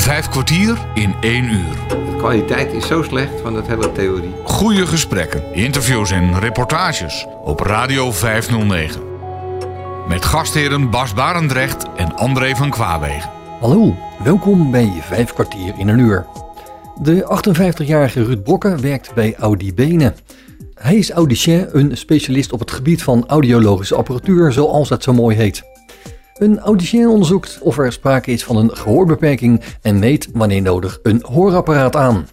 Vijf kwartier in één uur. De kwaliteit is zo slecht van dat hele theorie. Goede gesprekken, interviews en reportages op Radio 509. Met gastheren Bas Barendrecht en André van Kwaabegen. Hallo, welkom bij Vijf kwartier in een uur. De 58-jarige Ruud Bokke werkt bij Audi Benen. Hij is audicien, een specialist op het gebied van audiologische apparatuur, zoals het zo mooi heet. Een audicien onderzoekt of er sprake is van een gehoorbeperking en meet wanneer nodig een hoorapparaat aan.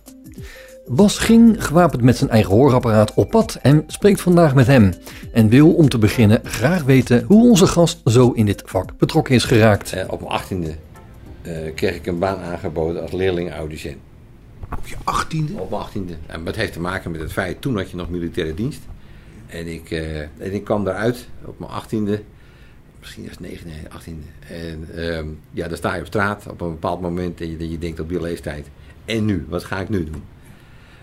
Bas ging, gewapend met zijn eigen hoorapparaat, op pad en spreekt vandaag met hem. En wil om te beginnen graag weten hoe onze gast zo in dit vak betrokken is geraakt. Eh, op mijn achttiende eh, kreeg ik een baan aangeboden als leerling audicien. Op je achttiende? Op mijn achttiende. En dat heeft te maken met het feit, toen had je nog militaire dienst. En ik, eh, en ik kwam daaruit op mijn achttiende. Misschien is het 9, 18. En ehm, ja, dan sta je op straat op een bepaald moment dat je, dat je denkt op je leeftijd. En nu? Wat ga ik nu doen?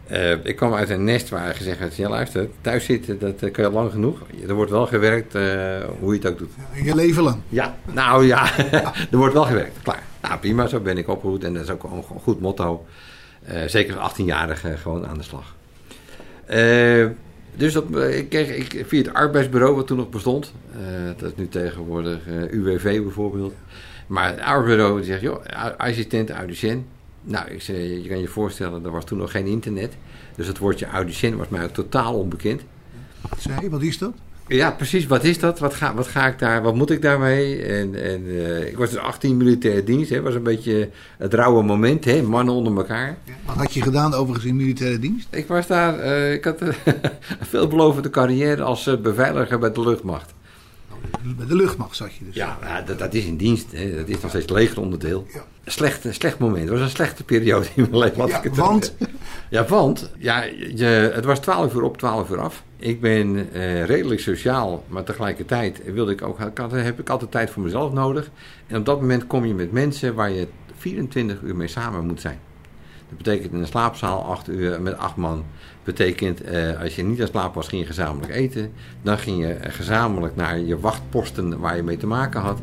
Eh, ik kwam uit een nest waar gezegd werd, ja luister, thuis zitten, dat uh, kun je lang genoeg. Er wordt wel gewerkt, uh, hoe je het ook doet. Je leven lang? Ja, nou ja, er wordt wel gewerkt, klaar. Nou prima, zo ben ik opgevoed en dat is ook een goed motto. zeker als 18-jarige gewoon aan de slag. Dus dat, ik kreeg ik, via het arbeidsbureau, wat toen nog bestond, uh, dat is nu tegenwoordig uh, UWV bijvoorbeeld. Maar het arbeidsbureau zegt, joh, assistent, audicent. Nou, ik zei, je kan je voorstellen, er was toen nog geen internet. Dus het woordje audicent was mij ook totaal onbekend. Zei, wat is dat? Ja, precies. Wat is dat? Wat ga, wat ga ik daar, wat moet ik daarmee? En, en uh, ik was dus 18 militaire dienst. Het was een beetje het rauwe moment, hè? mannen onder elkaar. Ja, wat had je gedaan overigens in militaire dienst? Ik was daar, uh, ik had een veelbelovende carrière als beveiliger bij de luchtmacht. Bij de luchtmacht zat je dus? Ja, dat, dat, is in dienst. Hè. Dat is nog steeds legeronderdeel. Ja. Slecht, slecht moment. Het was een slechte periode in mijn leven. Ja, want? Ja, want ja, je, het was 12 uur op, 12 uur af. Ik ben uh, redelijk sociaal, maar tegelijkertijd wilde ik ook, heb ik altijd tijd voor mezelf nodig. En op dat moment kom je met mensen waar je 24 uur mee samen moet zijn. Dat betekent in een slaapzaal 8 uur met 8 man. Betekent uh, als je niet aan slaap was, ging je gezamenlijk eten. Dan ging je gezamenlijk naar je wachtposten waar je mee te maken had.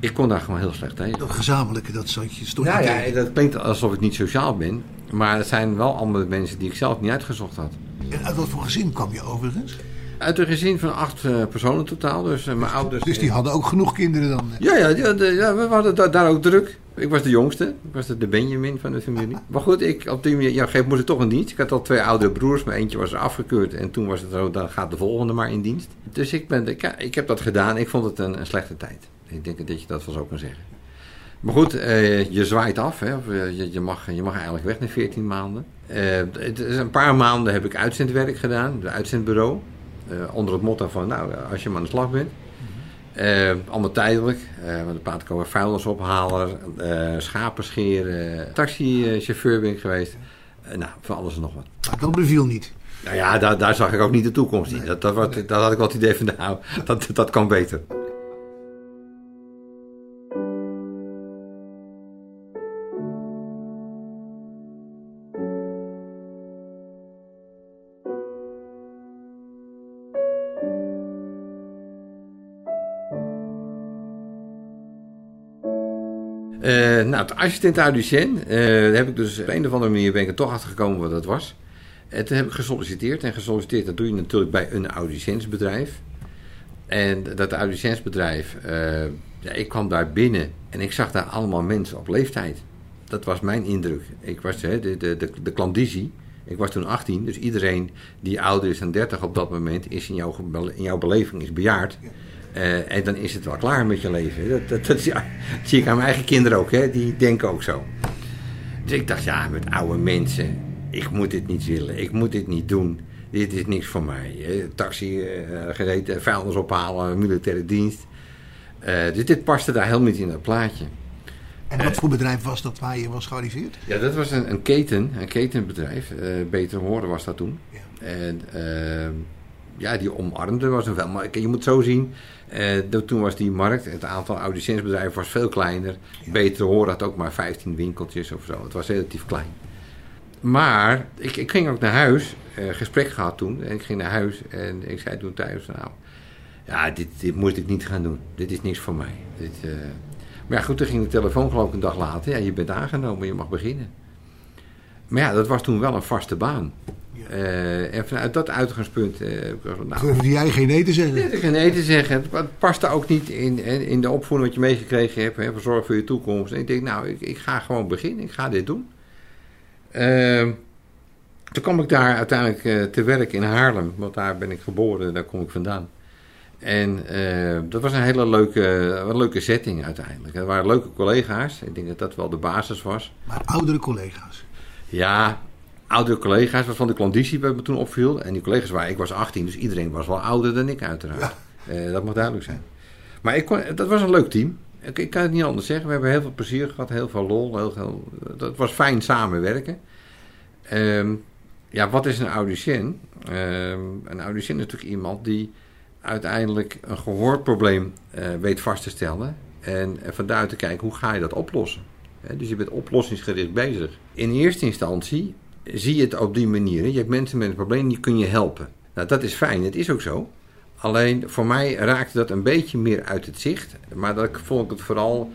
Ik kon daar gewoon heel slecht tegen. Dat gezamenlijke, dat zat je stond nou, ja, dat klinkt alsof ik niet sociaal ben. Maar het zijn wel andere mensen die ik zelf niet uitgezocht had. En uit wat voor gezin kwam je overigens? Uit een gezin van acht uh, personen totaal. Dus uh, mijn ouders. Dus die hadden ook genoeg kinderen dan? Ja, ja, ja, ja we hadden da daar ook druk. Ik was de jongste. Ik was de, Benjamin van de familie. Maar goed, ik, op die manier, ja, geef moest ik toch in dienst. Ik had al twee oudere broers, maar eentje was er afgekeurd. En toen was het zo, dan gaat de volgende maar in dienst. Dus ik, ben, ik, ik heb dat gedaan. Ik vond het een, een slechte tijd. Ik denk dat je dat wel zo kan zeggen. Maar goed, uh, je zwaait af. Hè? Je, je, mag, je mag eigenlijk weg na 14 maanden. Het is een paar maanden heb ik uitzendwerk gedaan, het uitzendbureau. Uh, onder het motto van, nou, als je maar aan de slag bent. Uh, allemaal tijdelijk. Uh, met een komen vuilnisophaler, uh, schapen scheren, taxichauffeur ben ik geweest. nou, van alles en nog wat. Dat beviel niet. Nou ja, daar, daar zag ik ook niet de toekomst in. Nee. Dat, dat, dat had ik wel het idee van, nou, dat, dat kan beter. Uh, nou, het assistent audicien, uh, heb ik dus op een of andere manier ben ik toch achter gekomen wat dat was. En toen heb ik gesolliciteerd. En gesolliciteerd, dat doe je natuurlijk bij een audiciënsbedrijf. En dat audiciënsbedrijf, uh, ja, ik kwam daar binnen en ik zag daar allemaal mensen op leeftijd. Dat was mijn indruk. Ik was de, de, de, de klandizie. Ik was toen 18, dus iedereen die ouder is dan 30 op dat moment is in jouw, in jouw beleving is bejaard. Uh, en dan is het wel klaar met je leven. Dat, dat, dat, ja, dat, zie ik aan mijn eigen kinderen ook, hè? die denken ook zo. Dus ik dacht, ja, met oude mensen, ik moet dit niet willen, ik moet dit niet doen. Dit is niks voor mij. Hè? Taxi uh, gereden, vuilnis ophalen, militaire dienst. Uh, dus dit paste daar helemaal niet in dat plaatje. En wat voor bedrijf was dat waar je was gearriveerd? Ja, dat was een, een keten, een ketenbedrijf. Beter Horen was dat toen. Ja. En ja, die omarmde was een wel. Maar je moet zo zien, uh, toen was die markt, het aantal audiciënsbedrijven was veel kleiner. Beter horen had ook maar 15 winkeltjes of zo. Het was relatief klein. Maar ik, ik ging ook naar huis, uh, gesprek gehad toen. En ik ging naar huis en ik zei toen thuis, nou, ja, dit, dit moet ik niet gaan doen. Dit is niks voor mij. Dit, uh... Maar ja, goed, toen ging de telefoon geloof ik een dag later. Ja, je bent aangenomen, je mag beginnen. Maar ja, dat was toen wel een vaste baan. Eh, en vanuit dat uitgangspunt... gezegd, nou, jij geen nee te zeggen? geen nee te zeggen. Het paste ook niet in, in de opvoeding wat je meegekregen hebt. Hè, voor zorg voor je toekomst. En ik denk, nou, ik, ik ga gewoon beginnen. Ik ga dit doen. Ehm, toen kwam ik daar uiteindelijk eh, te werk in Haarlem. Want daar ben ik geboren. Daar kom ik vandaan. En dat was een hele leuke, een leuke setting uiteindelijk. Er waren leuke collega's. Ik denk dat dat wel de basis was. Maar oudere collega's. Ja, oudere collega's waarvan de klanditie bij me toen opviel. En die collega's waren, ik was 18, dus iedereen was wel ouder dan ik uiteraard. Eh, dat mag duidelijk zijn. Maar ik kon, dat was een leuk team. Ik, ik kan het niet anders zeggen. We hebben heel veel plezier gehad, heel veel lol. Heel, heel, dat was fijn samenwerken. Ehm, ja, wat is een audicien? Ehm, een audicien is natuurlijk iemand die uiteindelijk een gehoorprobleem eh, weet vast te stellen. En, en van daaruit te kijken, hoe ga je dat oplossen? Dus je bent oplossingsgericht bezig. In eerste instantie zie je het op die manier. Je hebt mensen met een probleem, die kun je helpen. Nou, dat is fijn, het is ook zo. Alleen voor mij raakte dat een beetje meer uit het zicht. Maar dat vond ik het vooral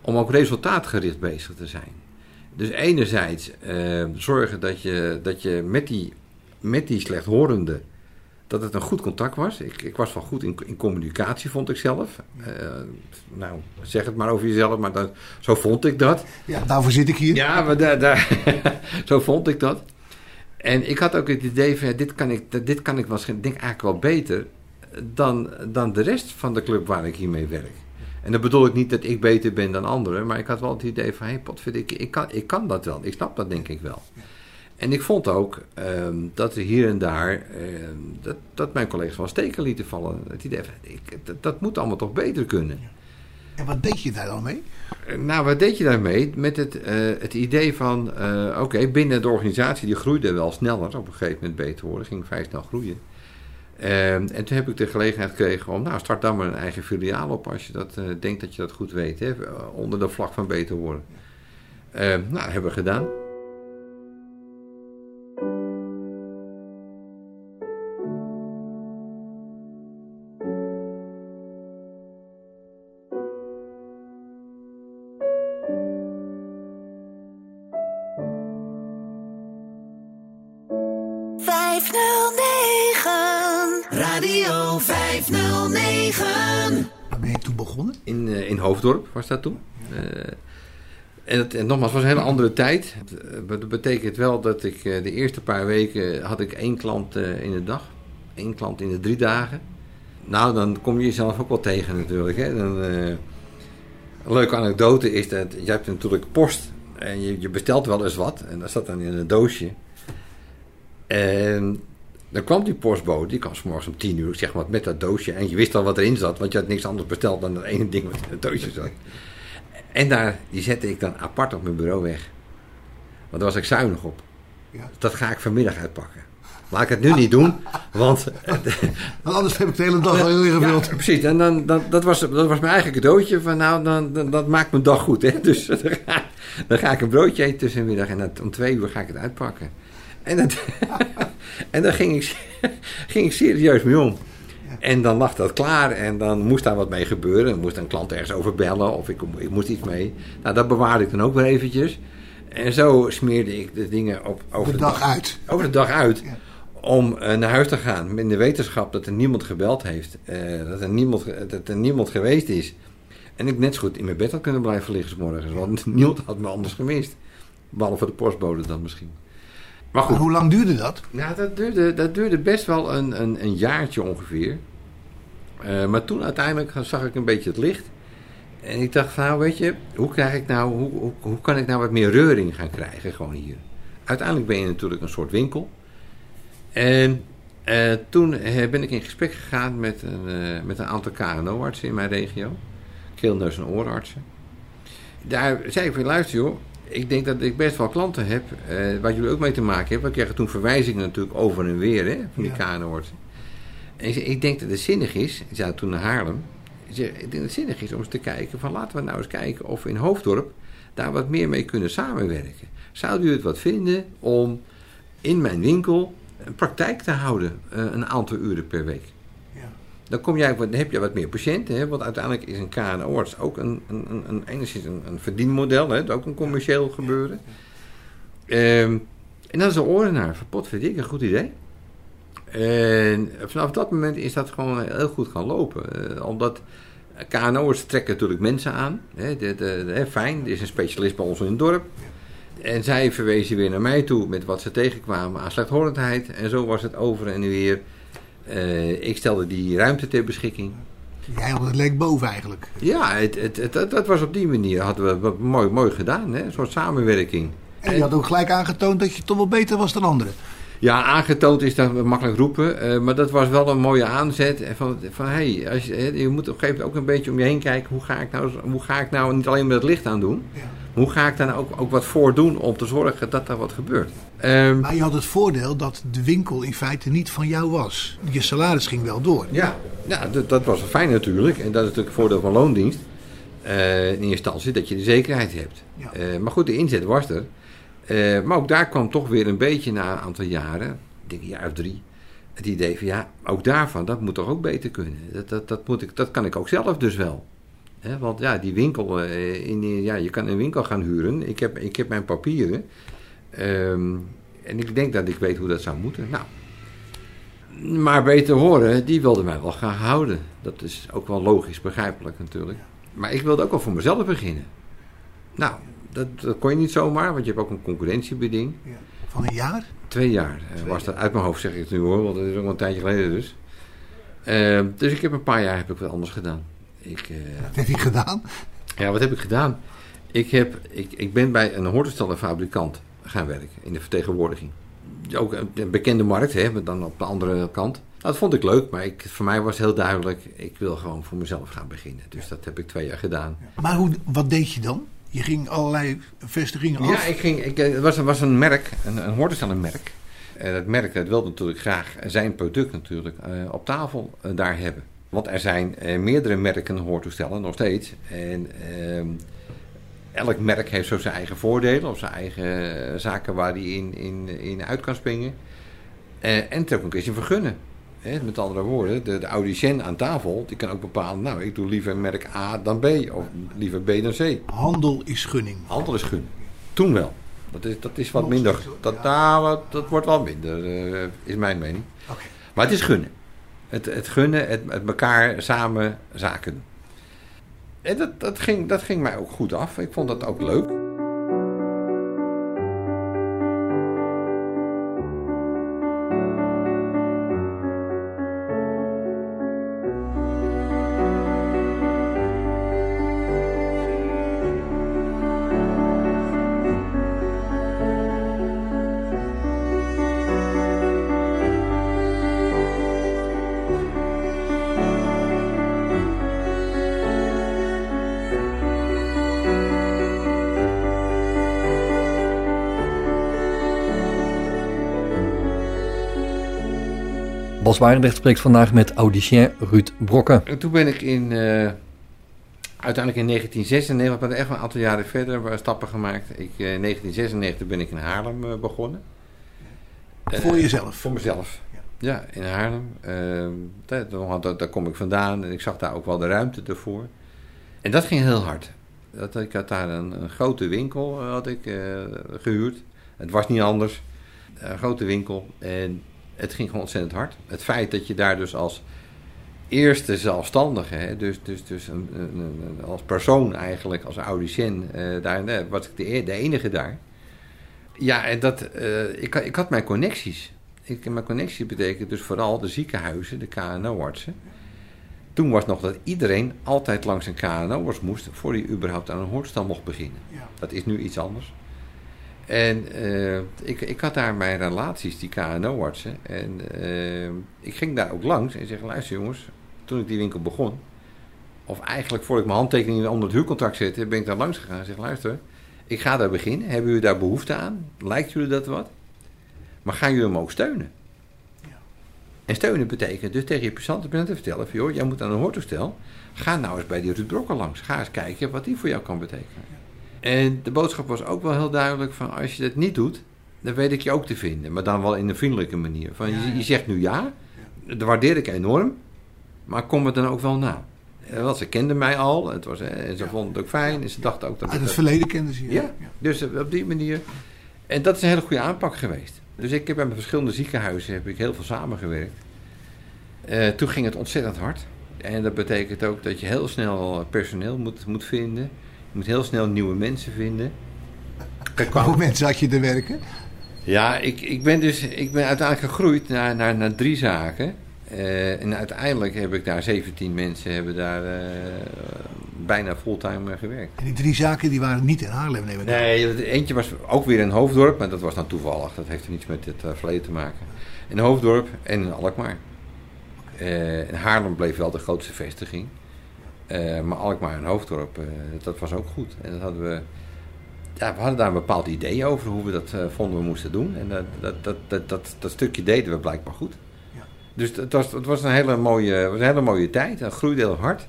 om ook resultaatgericht bezig te zijn. Dus enerzijds eh, zorgen dat je, dat je met, die, met die slechthorende... dat het een goed contact was. Ik, ik was wel goed in, in communicatie, vond ik zelf. Eh, nou, zeg het maar over jezelf, maar dat, zo vond ik dat. Ja, daarvoor zit ik hier. Ja, maar daar, daar, zo vond ik dat. En ik had ook het idee van, ja, dit kan ik, dit kan ik waarschijnlijk, denk eigenlijk wel beter dan, dan de rest van de club waar ik hiermee werk. En dat bedoel ik niet dat ik beter ben dan anderen, maar ik had wel het idee van, hé, hey, potverdikke, ik kan, ik kan dat wel. Ik snap dat denk ik wel. En ik vond ook ehm, dat er hier en daar, ehm, dat, dat mijn collega's wel steken lieten vallen. Het idee van, ik, dat, dat moet allemaal toch beter kunnen. En wat deed je daar dan mee? Nou, wat deed je daarmee? Met het, eh, het idee van, eh, oké, binnen de organisatie, die groeide wel sneller, op een gegeven moment beter worden, ging vrij snel groeien. Ehm, en toen heb ik de gelegenheid gekregen om, nou, start dan maar een eigen filiaal op als je dat eh, denkt dat je dat goed weet, hè, onder de vlag van beter worden. Nou, dat hebben we gedaan. Was dat toen. Eh, en, het, en nogmaals, het was een hele andere tijd. Eh, Dat betekent wel dat ik eh, de eerste paar weken had ik één klant in de dag. één klant in de drie dagen. Nou, dan kom je jezelf ook wel tegen natuurlijk. Hè? Dan, een leuke anekdote is dat je hebt natuurlijk post. En je, je bestelt wel eens wat. En dat zat dan in een doosje. En dan kwam die postbode, die kwam 's morgens om tien uur, zeg maar, met dat doosje. En je wist al wat erin zat, want je had niks anders besteld dan dat ene ding wat in het doosje zat. En daar, die zette ik dan apart op mijn bureau weg. Want daar was ik zuinig op. Ja. Dat ga ik vanmiddag uitpakken. Laat ik het nu niet doen, want... Want anders heb ik de hele dag al heel Ja, ingevuld. precies. En dan, dan, dat, was, dat was mijn eigen cadeautje van nou, dan, dan, dat maakt mijn dag goed. Hè? Dus dan ga, dan ga ik een broodje eten tussenmiddag en om twee uur ga ik het uitpakken. En, dat, en daar ging ik, ging ik serieus mee om. En dan lag dat klaar en dan moest daar wat mee gebeuren. Er moest een klant ergens over bellen of ik, ik moest iets mee. Nou, dat bewaarde ik dan ook weer eventjes. En zo smeerde ik de dingen op, over De dag uit. over de dag uit Ja. om eh, naar huis te gaan. In de wetenschap dat er niemand gebeld heeft. eh, dat, er niemand, dat er niemand geweest is. En ik net zo goed in mijn bed had kunnen blijven liggen 's morgens. Want niemand had me anders gemist. Behalve de postbode dan misschien. Maar goed, hoe lang duurde dat? nou, dat, duurde, dat duurde best wel een, een, een jaartje ongeveer. Eh, maar toen uiteindelijk zag ik een beetje het licht. En ik dacht, nou weet je, hoe, krijg ik nou, hoe, hoe, hoe kan ik nou wat meer reuring gaan krijgen gewoon hier? Uiteindelijk ben je natuurlijk een soort winkel. En eh, toen eh, ben ik in gesprek gegaan met een, met een aantal KNO-artsen in mijn regio. Keel, neus en oorartsen. Daar zei ik van, luister joh, ik denk dat ik best wel klanten heb, eh, waar jullie ook mee te maken hebben. We kregen toen verwijzingen natuurlijk over en weer hè, van die Ja. En ik zei, ik denk dat het zinnig is, ik zei toen naar Haarlem, ik, zei, ik denk dat het zinnig is om eens te kijken van laten we nou eens kijken of we in Hoofddorp daar wat meer mee kunnen samenwerken. Zou u het wat vinden om in mijn winkel een praktijk te houden, eh, een aantal uren per week? Dan, kom jij, heb je wat meer patiënten, hè, want uiteindelijk is een KNO-arts ook een, een, een, een, enigszins een, een verdienmodel, hè, ook een commercieel gebeuren. Ehm, en dan is de orenaar, van potverdikke, een goed idee. En vanaf dat moment is dat gewoon heel goed gaan lopen. Uh, omdat KNO'ers trekken natuurlijk mensen aan. Hè, de, de, fijn, er is een specialist bij ons in het dorp. En zij verwezen weer naar mij toe met wat ze tegenkwamen aan slechthorendheid. En zo was het over en weer. Uh, ik stelde die ruimte ter beschikking. Jij had het leek boven eigenlijk. Ja, het, het, het, dat was op die manier. Hadden we mooi, mooi gedaan. Hè? Een soort samenwerking. En je had ook gelijk aangetoond dat je toch wel beter was dan anderen. Ja, aangetoond is dat makkelijk roepen. Uh, maar dat was wel een mooie aanzet. Van, van hey, als je, je moet op een gegeven moment ook een beetje om je heen kijken. Hoe ga ik nou, hoe ga ik nou niet alleen met het licht aan doen. Ja. Hoe ga ik daar nou ook, ook wat voor doen om te zorgen dat er wat gebeurt. Um, maar je had het voordeel dat de winkel in feite niet van jou was. Je salaris ging wel door. Ja, ja dat, dat was fijn natuurlijk. En dat is natuurlijk het voordeel van loondienst. Uh, in eerste instantie dat je de zekerheid hebt. Ja. Uh, maar goed, de inzet was er. Uh, maar ook daar kwam toch weer een beetje na een aantal jaren, ik denk een jaar of drie, het idee van ja, ook daarvan, dat moet toch ook beter kunnen. Dat, dat, dat, moet ik, dat kan ik ook zelf dus wel. He, want ja, die winkel, uh, in, ja, je kan een winkel gaan huren. Ik heb, ik heb mijn papieren. Um, en ik denk dat ik weet hoe dat zou moeten. Nou, maar beter horen, die wilde mij wel gaan houden. Dat is ook wel logisch, begrijpelijk natuurlijk. Maar ik wilde ook wel voor mezelf beginnen. Nou, dat, dat, kon je niet zomaar, want je hebt ook een concurrentiebeding. Ja. Van een jaar? Twee jaar uh, was dat. Uit mijn hoofd zeg ik het nu hoor, want dat is ook een tijdje geleden dus. Uh, dus ik heb een paar jaar heb ik wat anders gedaan. Ik, uh, wat heb je gedaan? Ja, wat heb ik gedaan? Ik, heb, ik, ik ben bij een hortenstellenfabrikant gaan werken in de vertegenwoordiging. Ook een bekende markt, hè, maar dan op de andere kant. Nou, dat vond ik leuk, maar ik, voor mij was heel duidelijk, ik wil gewoon voor mezelf gaan beginnen. Dus dat heb ik twee jaar gedaan. Maar hoe, wat deed je dan? Je ging allerlei vestigingen af? Ja, ik ging, ik, het was, was een merk, een, een hortenstellenmerk. En dat merk dat wilde natuurlijk graag zijn product natuurlijk uh, op tafel uh, daar hebben. Want er zijn uh, meerdere merken hoortoestellen nog steeds. En ehm, elk merk heeft zo zijn eigen voordelen of zijn eigen zaken waar hij in, in, in uit kan springen. en het ook een keertje vergunnen. He, met andere woorden, de, de aan tafel, die kan ook bepalen, nou, ik doe liever merk A dan B, of liever B dan C. Handel is gunning. Handel is gunning. Toen wel. Dat is, dat is wat minder. Dat, nou, dat wordt wel minder, uh, is mijn mening. Okay. Maar het is gunnen. Het, het gunnen, het, het elkaar samen zaken. En dat, dat, ging, dat ging mij ook goed af. Ik vond dat ook leuk. Warendrecht spreekt vandaag met audicien Ruud Brokken. En toen ben ik in, uh, uiteindelijk in 1996, maar echt een aantal jaren verder, stappen gemaakt. Ik, uh, in 1996 ben ik in Haarlem uh, begonnen. voor jezelf? Voor mezelf. Ja, ja in Haarlem. Daar, daar, daar, kom ik vandaan en ik zag daar ook wel de ruimte ervoor. En dat ging heel hard. Dat, ik had daar een, een grote winkel had ik, gehuurd. Het was niet anders. Een grote winkel. En het ging gewoon ontzettend hard. Het feit dat je daar dus als eerste zelfstandige, hè, dus, dus, dus een, een, als persoon eigenlijk, als audicien, uh, daar was ik de, e-, de, enige daar. Ja, en dat, uh, ik, ik had mijn connecties. Ik, mijn connecties betekent dus vooral de ziekenhuizen, de KNO-artsen. Toen was nog dat iedereen altijd langs een KNO-arts moest voor hij überhaupt aan een hoortstel mocht beginnen. Ja. Dat is nu iets anders. En uh, ik, ik had daar mijn relaties, die KNO-artsen. En uh, ik ging daar ook langs en zeg: luister jongens, toen ik die winkel begon, of eigenlijk voor ik mijn handtekening onder het huurcontract zette, ben ik daar langs gegaan en zeg: luister, ik ga daar beginnen. Hebben jullie daar behoefte aan? Lijkt jullie dat wat? Maar gaan jullie hem ook steunen? Ja. En steunen betekent dus tegen je patiënten te vertellen: van, joh, jij moet aan een hoortoestel. Ga nou eens bij die Ruud Brokker langs. Ga eens kijken wat die voor jou kan betekenen. En de boodschap was ook wel heel duidelijk van als je dat niet doet, dan weet ik je ook te vinden. Maar dan wel in een vriendelijke manier. Van, je, je zegt nu ja, dat waardeer ik enorm. maar kom het dan ook wel na. Eh, Want ze kenden mij al, het was, en ze vonden het ook fijn en ze dachten ook dat Uit het verleden kenden ze je. ja, dus eh, op die manier. En dat is een hele goede aanpak geweest. Dus ik heb bij verschillende ziekenhuizen heb ik heel veel samengewerkt. Eh, toen ging het ontzettend hard. En dat betekent ook dat je heel snel personeel moet, moet vinden. Je moet heel snel nieuwe mensen vinden. Kijk, qua- Hoeveel mensen had je te werken? ja, ik, ik ben dus ik ben uiteindelijk gegroeid naar, naar, naar drie zaken. Eh, en uiteindelijk heb ik daar 17 mensen hebben daar eh, bijna fulltime eh, gewerkt. En die drie zaken die waren niet in Haarlem, neem ik. Nee, het eentje was ook weer in Hoofddorp, maar dat was dan toevallig. Dat heeft er niets met het verleden te maken. In Hoofddorp en in Alkmaar. Eh, in Haarlem bleef wel de grootste vestiging. Eh, maar Alkmaar en Hoofddorp, eh, dat was ook goed. En dat hadden we, ja, we hadden daar een bepaald idee over hoe we dat eh, vonden we moesten doen. En dat, dat, dat, dat, dat, dat stukje deden we blijkbaar goed. Ja. Dus het was, het was, een hele mooie, was een hele mooie tijd. Het groeide heel hard.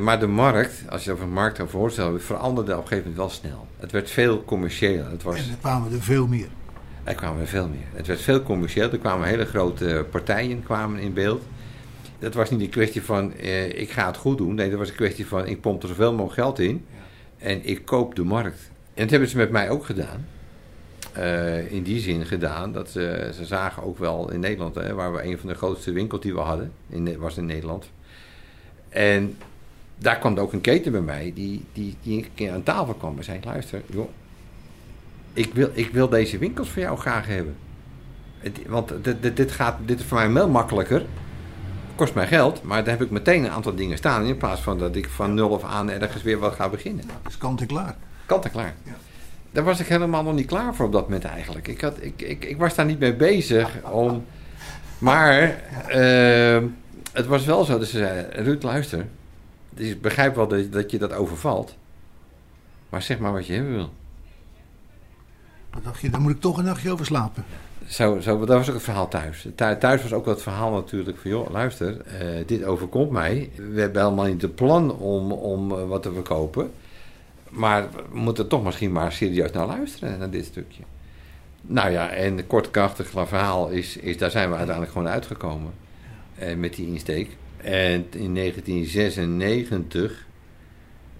Maar de markt, als je over de markt over voorstelt, veranderde op een gegeven moment wel snel. Het werd veel commerciëler. Het was, En er kwamen er veel meer. er kwamen er veel meer. Het werd veel commercieel. Er kwamen hele grote partijen kwamen in beeld. Dat was niet een kwestie van eh, ik ga het goed doen. Nee, dat was een kwestie van ik pomp er zoveel mogelijk geld in. En ik koop de markt. En dat hebben ze met mij ook gedaan. Eh, in die zin gedaan dat ze, ze zagen ook wel in Nederland, hè, waar we een van de grootste winkels die we hadden, in, was in Nederland. En daar kwam er ook een keten bij mij die, die, die een keer aan tafel kwam en zei: Luister, joh, ik wil, ik wil deze winkels voor jou graag hebben. Het- want dit, dit, dit, gaat, dit is voor mij wel makkelijker. Kost mij geld, maar daar heb ik meteen een aantal dingen staan. In plaats van dat ik van nul af aan ergens weer wat ga beginnen. Dat is kant en klaar. Kant en klaar. Ja. Daar was ik helemaal nog niet klaar voor op dat moment eigenlijk. Ik, had, ik, ik, ik was daar niet mee bezig om. Maar eh, het was wel zo dat ze zeiden: Ruud, luister. Dus ik begrijp wel dat, dat je dat overvalt. Maar zeg maar wat je hebben wil. Dan dacht je, daar moet ik toch een nachtje over slapen. Zo, zo, dat was ook het verhaal thuis. Thu- Thuis was ook het verhaal natuurlijk van... joh, luister, eh, dit overkomt mij. We hebben helemaal niet het plan om, om eh, wat te verkopen. Maar we moeten toch misschien maar serieus naar luisteren, naar dit stukje. Nou ja, en het kortkrachtig verhaal is, is... daar zijn we uiteindelijk gewoon uitgekomen. eh, met die insteek. En in 1996...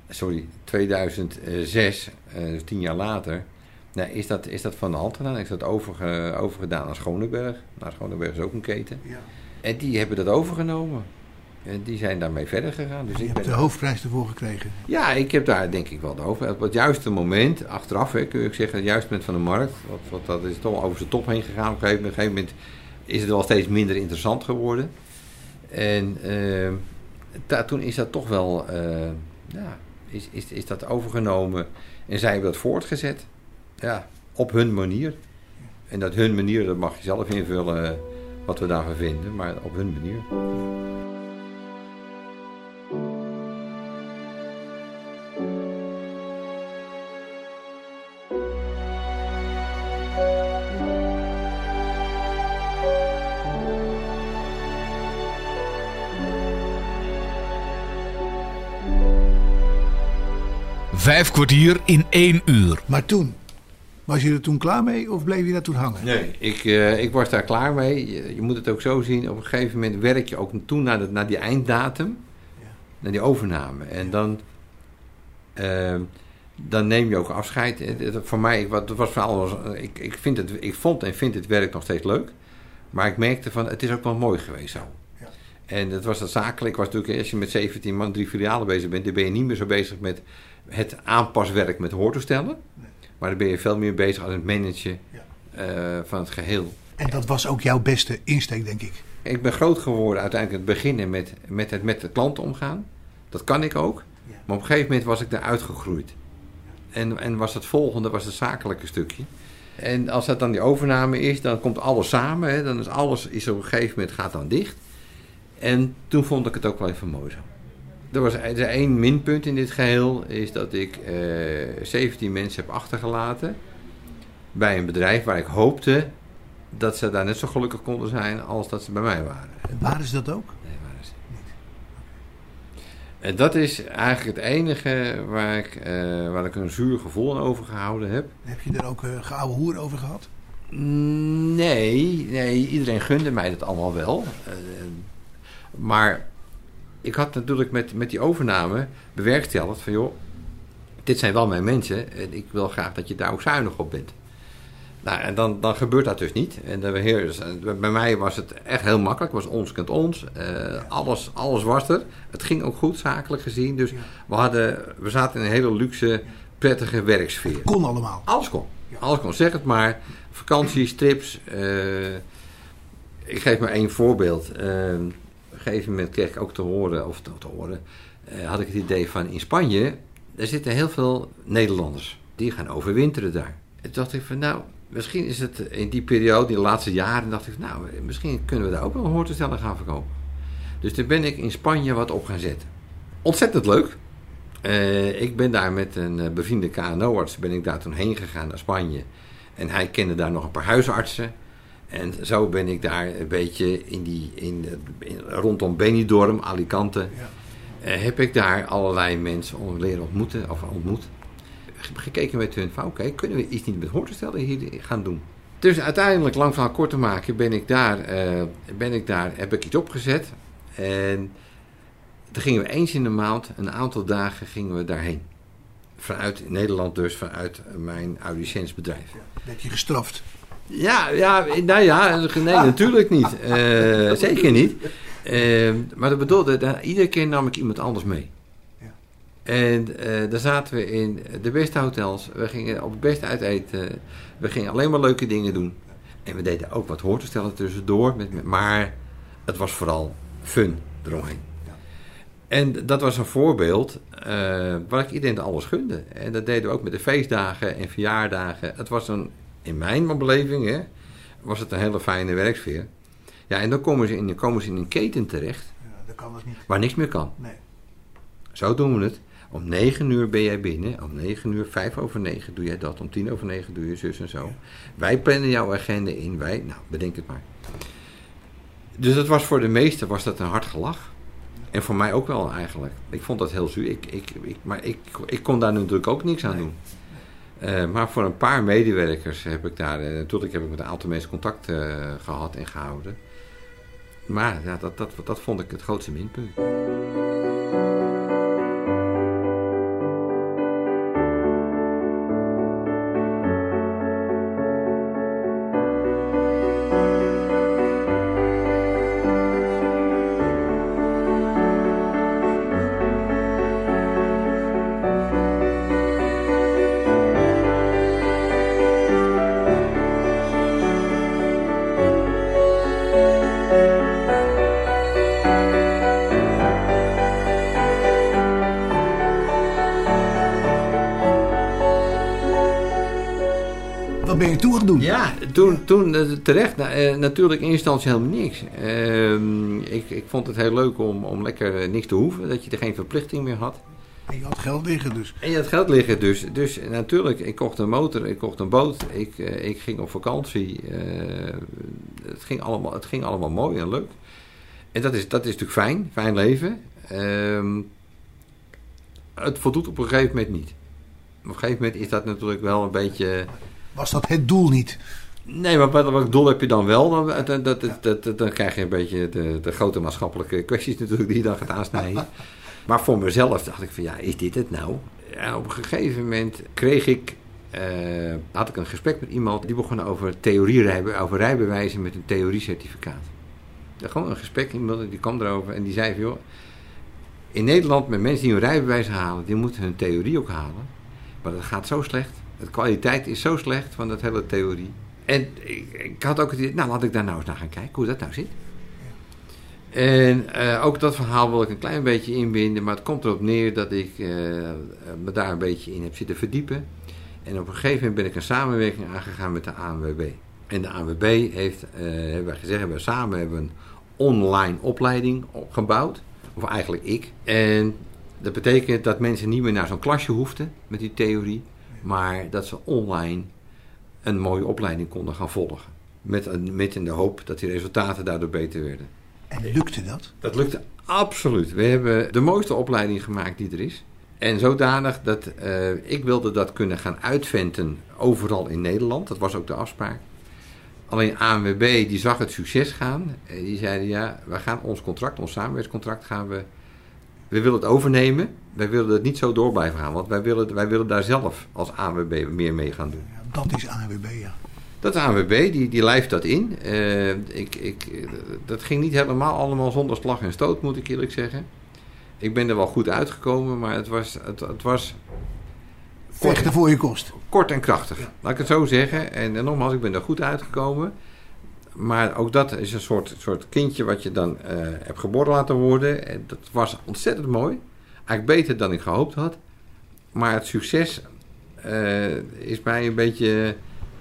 Sorry, 2006, eh, dus tien jaar later... Nou, is, dat, is dat van de hand gedaan? Is dat overge, overgedaan aan Schoneberg? Nou, Schoneberg is ook een keten. Ja. En die hebben dat overgenomen. En die zijn daarmee verder gegaan. Dus Je ik hebt ben, de hoofdprijs ervoor gekregen. ja, ik heb daar denk ik wel de over. Op het juiste moment, achteraf hè, kun je ook zeggen, het juiste moment van de markt. Want, want dat is toch over zijn top heen gegaan. Op een gegeven moment, op een gegeven moment is het wel steeds minder interessant geworden. En eh, toen is dat toch wel, eh, ja, is, is, is dat overgenomen. En zij hebben dat voortgezet. Ja, op hun manier. En dat hun manier, dat mag je zelf invullen eh, wat we daarvan vinden. Maar op hun manier. Vijf kwartier in één uur. Maar toen, was je er toen klaar mee of bleef je daar toen hangen? Nee, ik, eh, ik was daar klaar mee. Je, je moet het ook zo zien. Op een gegeven moment werk je ook toe naar, de, naar die einddatum. Ja. Naar die overname. En dan, eh, dan neem je ook afscheid. Het- het- voor mij, wat was vooral, ik, ik, vind het, ik vond en vind het werk nog steeds leuk. Maar ik merkte van, het is ook wel mooi geweest zo. Ja. En dat was dat zakelijk. Was natuurlijk, als je met 17 man, drie filialen bezig bent, dan ben je niet meer zo bezig met het aanpaswerk met hoortoestellen. Maar dan ben je veel meer bezig als het managen Ja. eh, van het geheel. En dat was ook jouw beste insteek, denk ik. Ik ben groot geworden uiteindelijk het beginnen met, met het met de klant omgaan. Dat kan ik ook. Ja. Maar op een gegeven moment was ik eruit gegroeid. En, en was het volgende, was het zakelijke stukje. En als dat dan die overname is, dan komt alles samen. Hè, dan is alles is op een gegeven moment gaat dan dicht. En toen vond ik het ook wel even mooi zo. Er was er één minpunt in dit geheel, is dat ik eh 17 mensen heb achtergelaten. Bij een bedrijf waar ik hoopte dat ze daar net zo gelukkig konden zijn als dat ze bij mij waren. En waren ze dat ook? Nee, waren ze niet. En dat is eigenlijk het enige waar ik, eh, waar ik een zuur gevoel aan overgehouden heb. Heb je er ook uh, geouwe hoer over gehad? Nee, nee, iedereen gunde mij dat allemaal wel. Eh, Maar ik had natuurlijk met, met die overname bewerkstelligd van joh, dit zijn wel mijn mensen en ik wil graag dat je daar ook zuinig op bent. Nou, en dan, dan gebeurt dat dus niet. En de beheer, dus, bij mij was het echt heel makkelijk. Het was ons kent ons. Uh, alles, alles was er. Het ging ook goed, zakelijk gezien. Dus we, hadden, we zaten in een hele luxe, prettige werksfeer. Kon allemaal. Alles kon. Alles kon. Zeg het maar. Vakanties, trips. Uh, ik geef maar één voorbeeld. Uh, een gegeven moment kreeg ik ook te horen, of te, te horen, had ik het idee van in Spanje, er zitten heel veel Nederlanders. Die gaan overwinteren daar. En dacht ik van nou, misschien is het in die periode, de laatste jaren, dacht ik, nou, misschien kunnen we daar ook wel een hoortoestellen gaan verkopen. Dus toen ben ik in Spanje wat op gaan zetten. Ontzettend leuk. Uh, ik ben daar met een bevriende KNO-arts, ben ik daar toen heen gegaan naar Spanje. En hij kende daar nog een paar huisartsen. En zo ben ik daar een beetje in die, in, in rondom Benidorm, Alicante, ja. uh, heb ik daar allerlei mensen leren ontmoeten, of ontmoet gekeken met hun van oké, kunnen we iets niet met hoortoestellen hier gaan doen. Dus uiteindelijk, lang van kort te maken, ben ik daar, uh, ben ik daar, heb ik iets opgezet. En toen gingen we eens in de maand, een aantal dagen, gingen we daarheen. Vanuit Nederland dus, vanuit mijn audiciënsbedrijf. Ja, werd je gestraft? Ja, ja, nou ja, nee, natuurlijk niet. Uh, zeker niet. Uh, maar dat bedoelde, dat, iedere keer nam ik iemand anders mee. En uh, daar zaten we in de beste hotels. We gingen op het beste uiteten. We gingen alleen maar leuke dingen doen. En we deden ook wat hoortoestellen tussendoor. Met, met, maar het was vooral fun eromheen. En dat was een voorbeeld waar ik iedereen alles gunde. En dat deden we ook met de feestdagen en verjaardagen. Het was een, in mijn beleving, hè, was het een hele fijne werksfeer. Ja, en dan komen ze in, dan komen ze in een keten terecht. Ja, dat kan dus niet. Waar niks meer kan. Nee. Zo doen we het. Om 9 uur ben jij binnen. Om 9 uur, 5 over 9 doe jij dat. Om 10 over 9 doe je zus en zo. Wij plannen jouw agenda in. Wij, nou, bedenk het maar. Dus dat was voor de meesten was dat een hard gelach. En voor mij ook wel eigenlijk. Ik vond dat heel zuur. Ik, ik, ik, maar ik, ik kon daar natuurlijk ook niks aan doen. Uh, maar voor een paar medewerkers heb ik daar... Uh, natuurlijk heb ik met een aantal mensen contact uh, gehad en gehouden. Maar ja, dat, dat, dat vond ik het grootste minpunt. Toen, toen eh, terecht, uh, natuurlijk in instantie helemaal niks. Uh, ik, ik vond het heel leuk om, om lekker uh, niks te hoeven, dat je er geen verplichting meer had. En je had geld liggen dus. En je had geld liggen dus. Dus natuurlijk, ik kocht een motor, ik kocht een boot, ik, ik ging op vakantie. het, ging allemaal, het ging allemaal mooi en leuk. En dat is, dat is natuurlijk fijn, fijn leven. Ehm, het voldoet op een gegeven moment niet. Op een gegeven moment is dat natuurlijk wel een beetje was dat het doel niet? Nee, maar wat, wat doel heb je dan wel? Dan, dat, dat, dat, dan krijg je een beetje de, de grote maatschappelijke kwesties natuurlijk die je dan gaat aansnijden. maar voor mezelf dacht ik van ja, is dit het nou? Ja, op een gegeven moment kreeg ik, uh, had ik een gesprek met iemand die begon over theorierijbe, over rijbewijzen met een theoriecertificaat. Ja, gewoon een gesprek, iemand die kwam erover en die zei van joh, in Nederland met mensen die hun rijbewijs halen, die moeten hun theorie ook halen. Maar dat gaat zo slecht. De kwaliteit is zo slecht van dat hele theorie. En ik, had ook het idee, nou laat ik daar nou eens naar gaan kijken hoe dat nou zit. En uh, ook dat verhaal wil ik een klein beetje inbinden, maar het komt erop neer dat ik uh, me daar een beetje in heb zitten verdiepen. En op een gegeven moment ben ik een samenwerking aangegaan met de ANWB. En de ANWB heeft, hebben wij gezegd, hebben we samen hebben een online opleiding opgebouwd. Of eigenlijk ik. En dat betekent dat mensen niet meer naar zo'n klasje hoefden met die theorie. Maar dat ze online een mooie opleiding konden gaan volgen. Met, met in de hoop dat die resultaten daardoor beter werden. En lukte dat? Dat lukte absoluut. We hebben de mooiste opleiding gemaakt die er is. En zodanig dat uh, ik wilde dat kunnen gaan uitventen overal in Nederland. Dat was ook de afspraak. Alleen ANWB die zag het succes gaan. En die zeiden ja, we gaan ons contract, ons samenwerkingscontract gaan we... We willen het overnemen. Wij willen het niet zo door blijven gaan. Want wij willen, wij willen daar zelf als ANWB meer mee gaan doen. Dat is ANWB, ja. Dat ANWB, die, die lijft dat in. Eh, ik, ik, dat ging niet helemaal allemaal zonder slag en stoot, moet ik eerlijk zeggen. Ik ben er wel goed uitgekomen, maar het was, het, het was Vechten voor je kost. kort en krachtig. Laat ik het zo zeggen. En, en nogmaals, ik ben er goed uitgekomen. Maar ook dat is een soort, soort kindje wat je dan eh, hebt geboren laten worden. En dat was ontzettend mooi. Eigenlijk beter dan ik gehoopt had. Maar het succes is mij een beetje...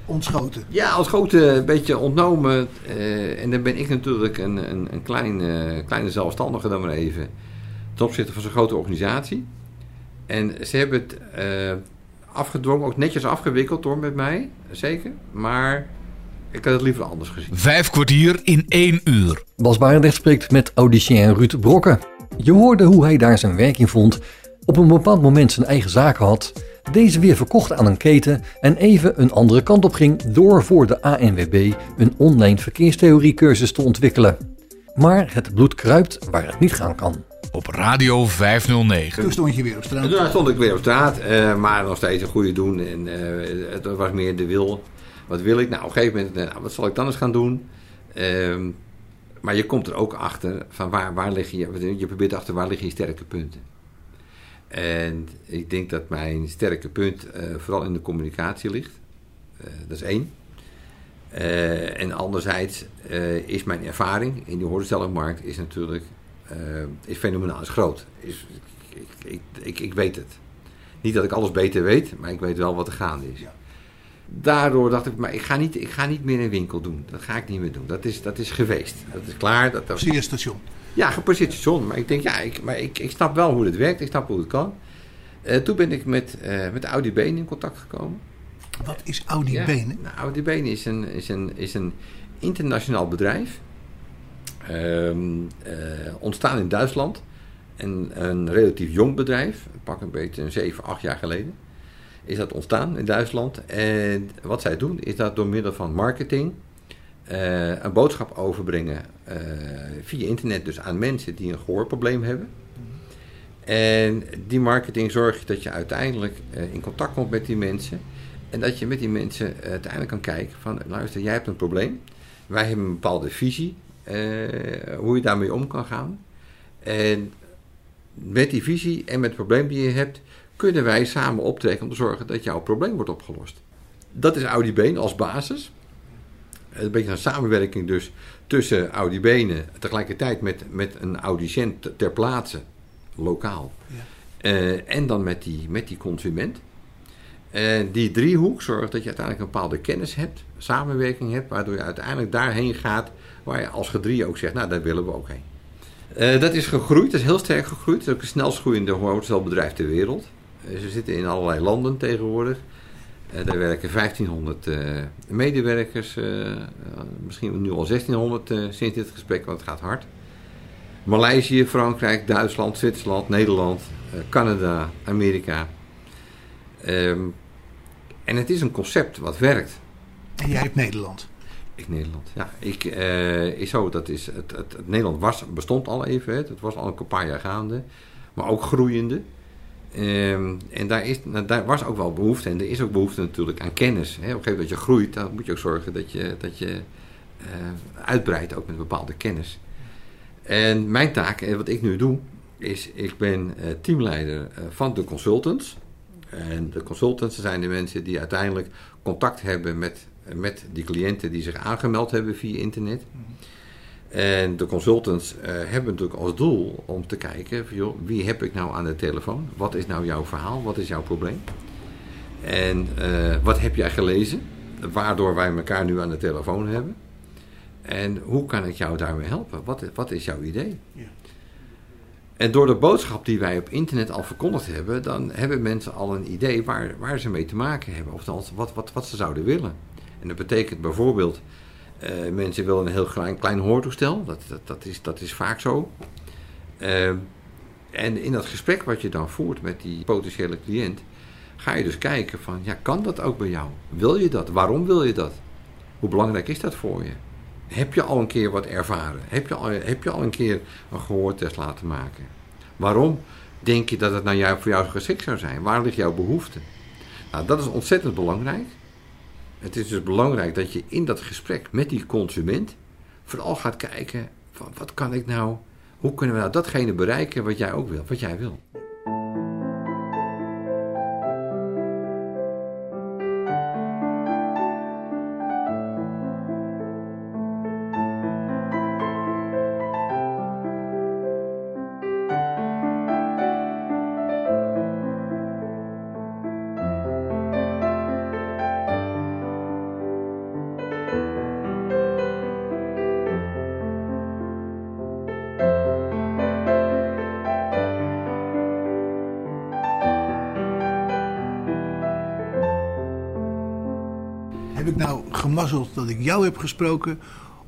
Ontschoten. Ja, als grote een beetje ontnomen. eh, en dan ben ik natuurlijk een, een, een klein, eh, kleine zelfstandige dan maar even. Ten opzichte van zo'n grote organisatie. En ze hebben het eh, afgedwongen, ook netjes afgewikkeld door met mij. Zeker. Maar ik had het liever anders gezien. Vijf kwartier in één uur. Bas Barendrecht spreekt met audicien Ruud Brokken. Je hoorde hoe hij daar zijn werk in vond, op een bepaald moment zijn eigen zaken had, deze weer verkocht aan een keten en even een andere kant op ging door voor de ANWB een online verkeerstheoriecursus te ontwikkelen. Maar het bloed kruipt waar het niet gaan kan. Op Radio 509. Toen stond je weer op straat. En toen stond ik weer op straat, eh, maar nog steeds een goede doen. En eh, het was meer de wil. Wat wil ik? Nou, op een gegeven moment, eh, nou, wat zal ik dan eens gaan doen? Ehm, maar je komt er ook achter van waar, waar liggen je, je probeert achter waar liggen je sterke punten. En ik denk dat mijn sterke punt eh, vooral in de communicatie ligt. Eh, dat is één. Eh, en anderzijds is mijn ervaring in die hoordestellingmarkt is natuurlijk is fenomenaal, is groot. Is, ik, ik, ik, ik weet het. Niet dat ik alles beter weet, maar ik weet wel wat er gaande is. Ja. Daardoor dacht ik, maar ik ga, niet, ik ga niet meer een winkel doen. Dat ga ik niet meer doen. Dat is, dat is geweest. Dat is klaar. Dat, dat, Zie je station. ja, gepasseerd station. Maar ik denk, ja, ik, maar ik, ik snap wel hoe het werkt. Ik snap hoe het kan. Eh, toen ben ik met, eh met Audi Benen in contact gekomen. Wat is Audi Ja? Nou, Audi Benen is een, is een, is een internationaal bedrijf. Ehm, eh, ontstaan in Duitsland. En een relatief jong bedrijf. Pak een beetje een 7, 8 jaar geleden. Is dat ontstaan in Duitsland. En wat zij doen is dat door middel van marketing. eh, een boodschap overbrengen eh, via internet dus aan mensen die een gehoorprobleem hebben. En die marketing zorgt dat je uiteindelijk eh, in contact komt met die mensen. En dat je met die mensen uiteindelijk kan kijken van... luister, jij hebt een probleem. Wij hebben een bepaalde visie. hoe je daarmee om kan gaan. En met die visie en met het probleem die je hebt... kunnen wij samen optrekken om te zorgen dat jouw probleem wordt opgelost. Dat is Audi Been als basis. Een beetje een samenwerking dus tussen Audi Benen... tegelijkertijd met, met een audicent ter plaatse, lokaal. Ja. Eh, en dan met die, met die consument. En die driehoek zorgt dat je uiteindelijk een bepaalde kennis hebt, samenwerking hebt, waardoor je uiteindelijk daarheen gaat waar je als gedrie ook zegt, nou daar willen we ook heen. Eh, dat is gegroeid, dat is heel sterk gegroeid. Het is ook het snelst groeiende hotelbedrijf ter wereld. Eh, ze zitten in allerlei landen tegenwoordig. Eh, daar werken 1500 eh, medewerkers, misschien nu al 1600 eh, sinds dit gesprek, want het gaat hard. Maleisië, Frankrijk, Duitsland, Zwitserland, Nederland, Canada, Amerika. Ehm, en het is een concept wat werkt. En jij hebt Nederland. Ik Nederland, ja. Ik, zo, dat is, het, het, het Nederland was, bestond al even, het was al een paar jaar gaande, maar ook groeiende. Ehm, en daar, is, nou, daar was ook wel behoefte, en er is ook behoefte natuurlijk aan kennis. Hè. Op een gegeven moment dat je groeit, dan moet je ook zorgen dat je, dat je eh, uitbreidt, ook met bepaalde kennis. En mijn taak, en wat ik nu doe, is ik ben eh, teamleider eh, van de consultants. En de consultants zijn de mensen die uiteindelijk contact hebben met, met die cliënten die zich aangemeld hebben via internet. En de consultants eh, hebben natuurlijk als doel om te kijken, van, joh, wie heb ik nou aan de telefoon? Wat is nou jouw verhaal? Wat is jouw probleem? En eh, wat heb jij gelezen? Waardoor wij elkaar nu aan de telefoon hebben. En hoe kan ik jou daarmee helpen? Wat, wat is jouw idee? Ja. En door de boodschap die wij op internet al verkondigd hebben, dan hebben mensen al een idee waar, waar ze mee te maken hebben. Of wat, wat, wat ze zouden willen. En dat betekent bijvoorbeeld, eh, mensen willen een heel klein, klein hoortoestel. Dat, dat, is, dat is vaak zo. Eh, en in dat gesprek wat je dan voert met die potentiële cliënt, ga je dus kijken van, ja, kan dat ook bij jou? Wil je dat? Waarom wil je dat? Hoe belangrijk is dat voor je? Heb je al een keer wat ervaren? Heb je al, heb je al een keer een gehoortest laten maken? Waarom denk je dat het nou voor jou geschikt zou zijn? Waar ligt jouw behoefte? Nou, dat is ontzettend belangrijk. Het is dus belangrijk dat je in dat gesprek met die consument vooral gaat kijken van wat kan ik nou, hoe kunnen we nou datgene bereiken wat jij ook wil, wat jij wil. Gemazzeld dat ik jou heb gesproken?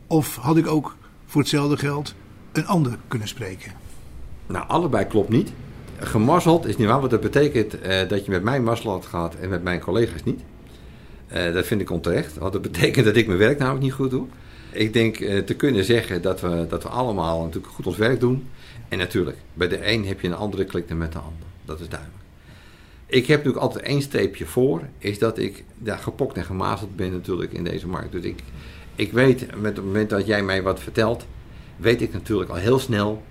Of had ik ook voor hetzelfde geld een ander kunnen spreken? Nou, allebei klopt niet. Gemazzeld is niet waar, want dat betekent eh, dat je met mij mazzel had gehad en met mijn collega's niet. Eh, dat vind ik onterecht, want dat betekent dat ik mijn werk namelijk niet goed doe. Ik denk eh, te kunnen zeggen dat we, dat we allemaal natuurlijk goed ons werk doen. En natuurlijk, bij de een heb je een andere klik dan met de ander. Dat is duidelijk. Ik heb natuurlijk altijd één streepje voor, is dat ik ja, gepokt en gemazeld ben natuurlijk in deze markt. Dus ik, ik weet, met het moment dat jij mij wat vertelt, weet ik natuurlijk al heel snel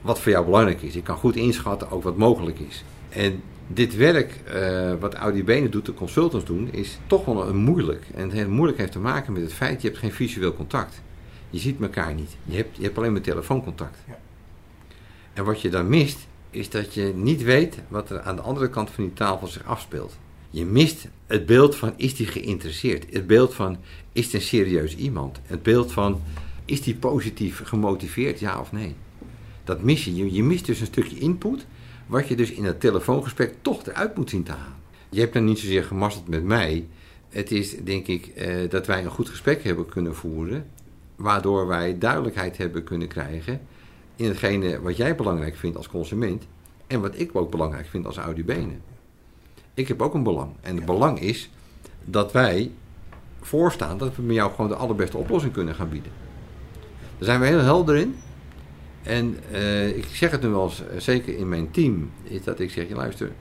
wat voor jou belangrijk is. Ik kan goed inschatten ook wat mogelijk is. En dit werk eh, wat Audi Benen doet, de consultants doen, is toch wel een moeilijk. En het moeilijk heeft te maken met het feit, je hebt geen visueel contact. Je ziet elkaar niet. Je hebt, je hebt alleen maar telefooncontact. Ja. En wat je dan mist, is dat je niet weet wat er aan de andere kant van die tafel zich afspeelt. Je mist het beeld van is die geïnteresseerd? Het beeld van is het een serieus iemand? Het beeld van is die positief gemotiveerd, ja of nee? Dat mis je. je. Mist dus een stukje input, wat je dus in het telefoongesprek toch eruit moet zien te halen. Je hebt dan niet zozeer gemasterd met mij. Het is denk ik eh, dat wij een goed gesprek hebben kunnen voeren, waardoor wij duidelijkheid hebben kunnen krijgen in hetgene wat jij belangrijk vindt als consument en wat ik ook belangrijk vind als Audi Benen. Ik heb ook een belang. En het belang is dat wij voorstaan dat we met jou gewoon de allerbeste oplossing kunnen gaan bieden. Daar zijn we heel helder in. En eh, ik zeg het nu wel eens, eh, zeker in mijn team, is dat ik zeg, je luister,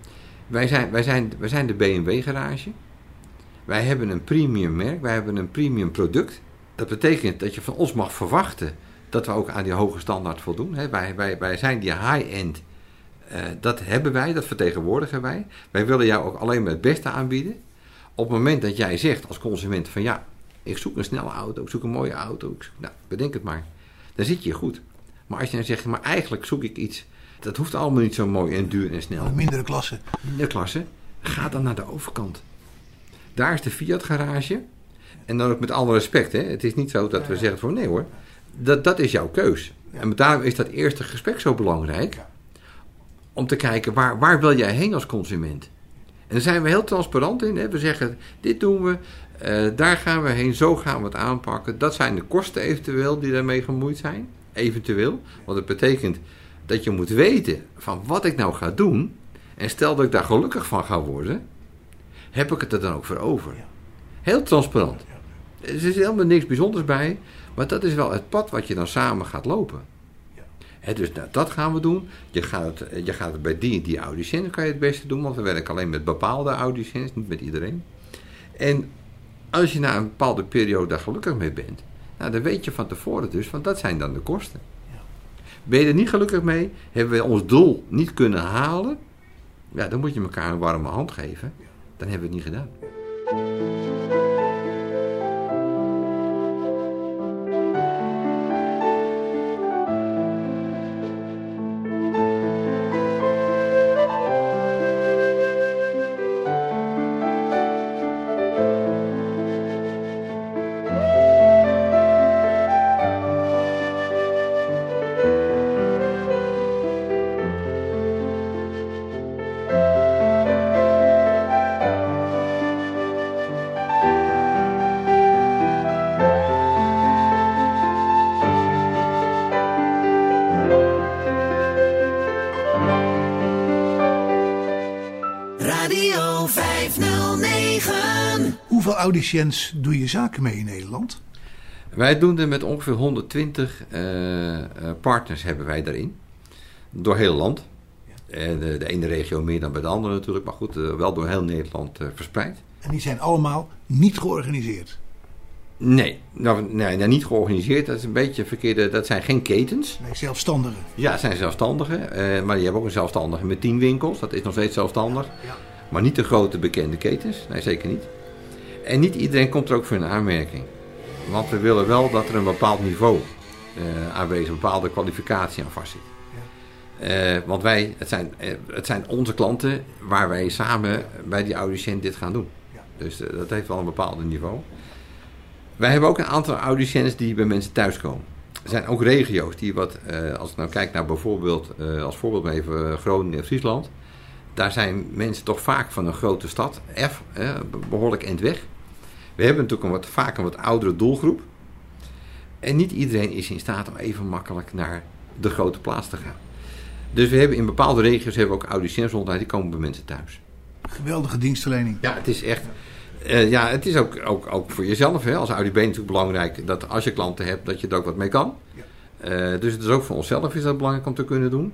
wij zijn, wij, zijn, wij zijn de BMW garage. Wij hebben een premium merk, wij hebben een premium product. Dat betekent dat je van ons mag verwachten dat we ook aan die hoge standaard voldoen. Hè. Wij, wij, wij zijn die high-end, eh, dat hebben wij, dat vertegenwoordigen wij. Wij willen jou ook alleen maar het beste aanbieden. Op het moment dat jij zegt als consument van ja, ik zoek een snelle auto, ik zoek een mooie auto, ik zoek, nou, bedenk het maar. Dan zit je goed. Maar als je dan zegt, maar eigenlijk zoek ik iets, dat hoeft allemaal niet zo mooi en duur en snel. Een mindere klasse. De klasse, ga dan naar de overkant. Daar is de Fiat garage. En dan ook met alle respect, hè. het is niet zo dat we zeggen van nee hoor, dat, dat is jouw keus. En daarom is dat eerste gesprek zo belangrijk. Om te kijken, waar, waar wil jij heen als consument? En daar zijn we heel transparant in. Hè? We zeggen, dit doen we, eh, daar gaan we heen, zo gaan we het aanpakken. Dat zijn de kosten eventueel die daarmee gemoeid zijn. Eventueel. Want het betekent dat je moet weten van wat ik nou ga doen. En stel dat ik daar gelukkig van ga worden, heb ik het er dan ook voor over. Heel transparant. Er is helemaal niks bijzonders bij, maar dat is wel het pad wat je dan samen gaat lopen. Dus nou, dat gaan we doen. Je gaat, het, je gaat het bij die en die kan je het beste doen, want we werken alleen met bepaalde audiciëns, niet met iedereen. En als je na een bepaalde periode daar gelukkig mee bent, nou, dan weet je van tevoren dus, want dat zijn dan de kosten. Ben je er niet gelukkig mee, hebben we ons doel niet kunnen halen, ja, dan moet je elkaar een warme hand geven. Dan hebben we het niet gedaan. Audiciëns doe je zaken mee in Nederland? Wij doen er met ongeveer 120 eh, eh, partners hebben wij daarin. Door heel land. En de, de ene regio meer dan bij de andere natuurlijk. Maar goed, eh, wel door heel Nederland eh, verspreid. En die zijn allemaal niet georganiseerd. Nee, nou, nee, nou, niet georganiseerd. Dat is een beetje verkeerde. Dat zijn geen ketens. Nee, zelfstandigen. Ja, het zijn zelfstandigen. eh, maar je hebt ook een zelfstandige met 10 winkels. Dat is nog steeds zelfstandig. Ja. Maar niet de grote bekende ketens. Nee, zeker niet. En niet iedereen komt er ook voor een aanmerking. Want we willen wel dat er een bepaald niveau eh aanwezig, een bepaalde kwalificatie aan vastzit. Eh, want wij, het zijn, eh, het zijn onze klanten waar wij samen bij die audiciënt dit gaan doen. Ja. Dus dat heeft wel een bepaald niveau. Wij hebben ook een aantal audiciënts die bij mensen thuiskomen. Er zijn ook regio's die wat, als ik nou kijk naar bijvoorbeeld, als voorbeeld even Groningen en Friesland. Daar zijn mensen toch vaak van een grote stad, F, eh, behoorlijk eind weg. We hebben natuurlijk een wat, vaak een wat oudere doelgroep. En niet iedereen is in staat om even makkelijk naar de grote plaats te gaan. Dus we hebben in bepaalde regio's hebben we ook audiciënts rondheid, die komen bij mensen thuis. Geweldige dienstverlening. Ja, het is echt. eh, ja, het is ook, ook, ook voor jezelf. Hè. Als AUDB natuurlijk belangrijk dat als je klanten hebt, dat je er ook wat mee kan. Eh, dus het is ook voor onszelf is dat belangrijk om te kunnen doen.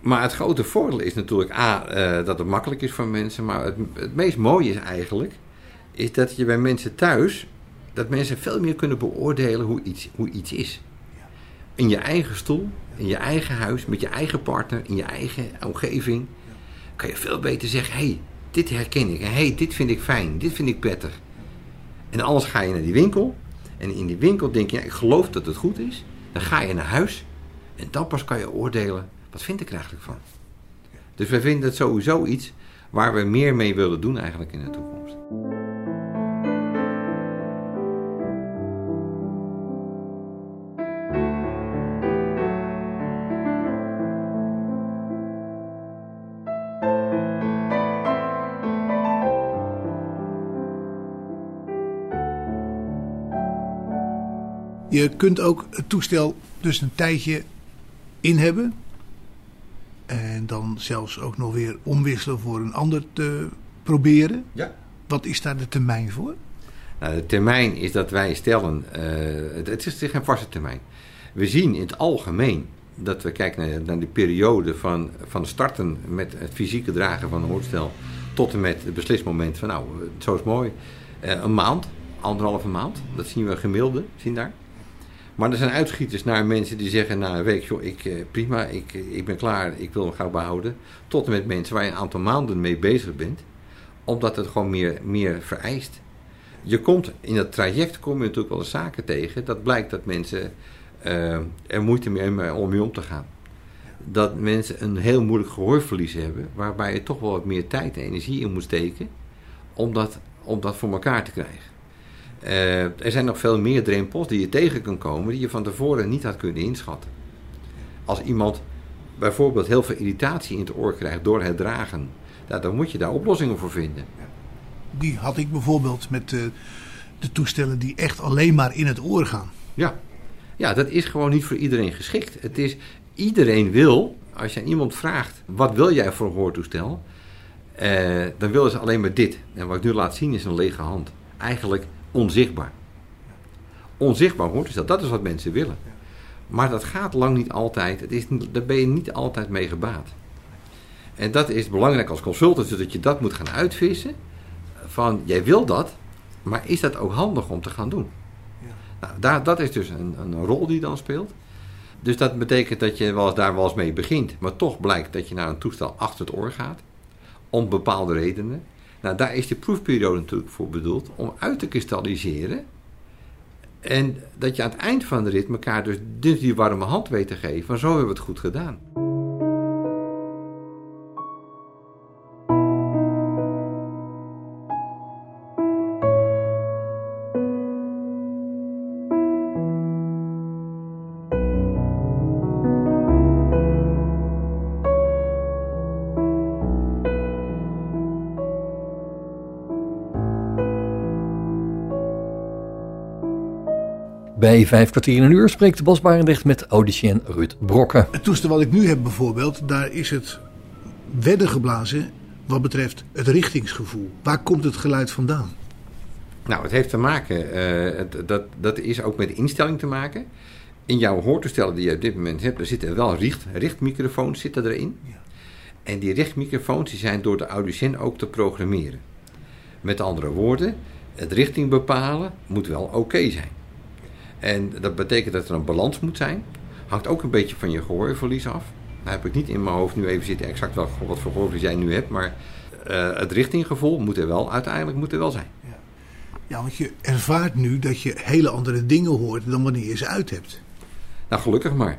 Maar het grote voordeel is natuurlijk A, eh, dat het makkelijk is voor mensen. Maar het, het meest mooie is eigenlijk, is dat je bij mensen thuis, dat mensen veel meer kunnen beoordelen hoe iets, hoe iets is. In je eigen stoel, in je eigen huis, met je eigen partner, in je eigen omgeving. Kan je veel beter zeggen, hé, hey, dit herken ik. Hé, hey, dit vind ik fijn, dit vind ik prettig. En anders ga je naar die winkel. En in die winkel denk je, ja, ik geloof dat het goed is. Dan ga je naar huis. En dan pas kan je oordelen, wat vind ik er eigenlijk van? Dus wij vinden het sowieso iets waar we meer mee willen doen eigenlijk in de toekomst. Je kunt ook het toestel dus een tijdje in hebben. En dan zelfs ook nog weer omwisselen voor een ander te proberen. Ja. Wat is daar de termijn voor? Nou, de termijn is dat wij stellen, eh, het, is geen vaste termijn. We zien in het algemeen dat we kijken naar, naar de periode van, van starten met het fysieke dragen van een hoortstel tot en met het beslismoment van nou, zo is mooi. Eh, een maand, anderhalve maand, dat zien we gemiddelde, zien daar. Maar er zijn uitschieters naar mensen die zeggen na een week, joh, ik, eh, prima, ik, ik ben klaar, ik wil hem gauw behouden. Tot en met mensen waar je een aantal maanden mee bezig bent, omdat het gewoon meer, meer vereist. Je komt in dat traject kom je natuurlijk wel eens zaken tegen. Dat blijkt dat mensen eh, er moeite mee hebben om mee om te gaan. Dat mensen een heel moeilijk gehoorverlies hebben, waarbij je toch wel wat meer tijd en energie in moet steken om dat, om dat voor elkaar te krijgen. Eh, er zijn nog veel meer drempels die je tegen kunt komen die je van tevoren niet had kunnen inschatten. Als iemand bijvoorbeeld heel veel irritatie in het oor krijgt door het dragen, nou, dan moet je daar oplossingen voor vinden. Die had ik bijvoorbeeld met de, de toestellen die echt alleen maar in het oor gaan. Ja. ja, dat is gewoon niet voor iedereen geschikt. Het is, iedereen wil, als je aan iemand vraagt, wat wil jij voor een hoortoestel? Eh, dan willen ze alleen maar dit. En wat ik nu laat zien is een lege hand. Eigenlijk onzichtbaar. Onzichtbaar hoortoestel, dat is wat mensen willen. Maar dat gaat lang niet altijd, het is, daar ben je niet altijd mee gebaat. En dat is belangrijk als consultant, zodat je dat moet gaan uitvissen. Van, jij wil dat, maar is dat ook handig om te gaan doen? Nou, daar, dat is dus een, een rol die dan speelt. Dus dat betekent dat je wel eens daar wel eens mee begint, maar toch blijkt dat je naar een toestel achter het oor gaat. Om bepaalde redenen. Nou, daar is de proefperiode natuurlijk voor bedoeld om uit te kristalliseren. En dat je aan het eind van de rit elkaar dus, die warme hand weet te geven. Van zo hebben we het goed gedaan. Bij vijf kwartier in een uur spreekt Bas Barendrecht met audicien Ruud Brokken. Het toestel wat ik nu heb bijvoorbeeld, daar is het wedden geblazen wat betreft het richtingsgevoel? Waar komt het geluid vandaan? Nou, het heeft te maken, eh, dat, dat is ook met de instelling te maken. In jouw hoortoestellen die je op dit moment hebt, er zitten wel richt, richtmicrofoons zitten erin. Ja. En die richtmicrofoons die zijn door de audicent ook te programmeren. Met andere woorden, het richting bepalen moet wel oké zijn. En dat betekent dat er een balans moet zijn. Hangt ook een beetje van je gehoorverlies af. Nou heb ik niet in mijn hoofd nu even zitten exact wel wat voor gehoorverlies jij nu hebt. Maar eh, het richtinggevoel moet er wel uiteindelijk moet er wel zijn. Ja, want je ervaart nu dat je hele andere dingen hoort dan wanneer je ze uit hebt. Nou, gelukkig maar.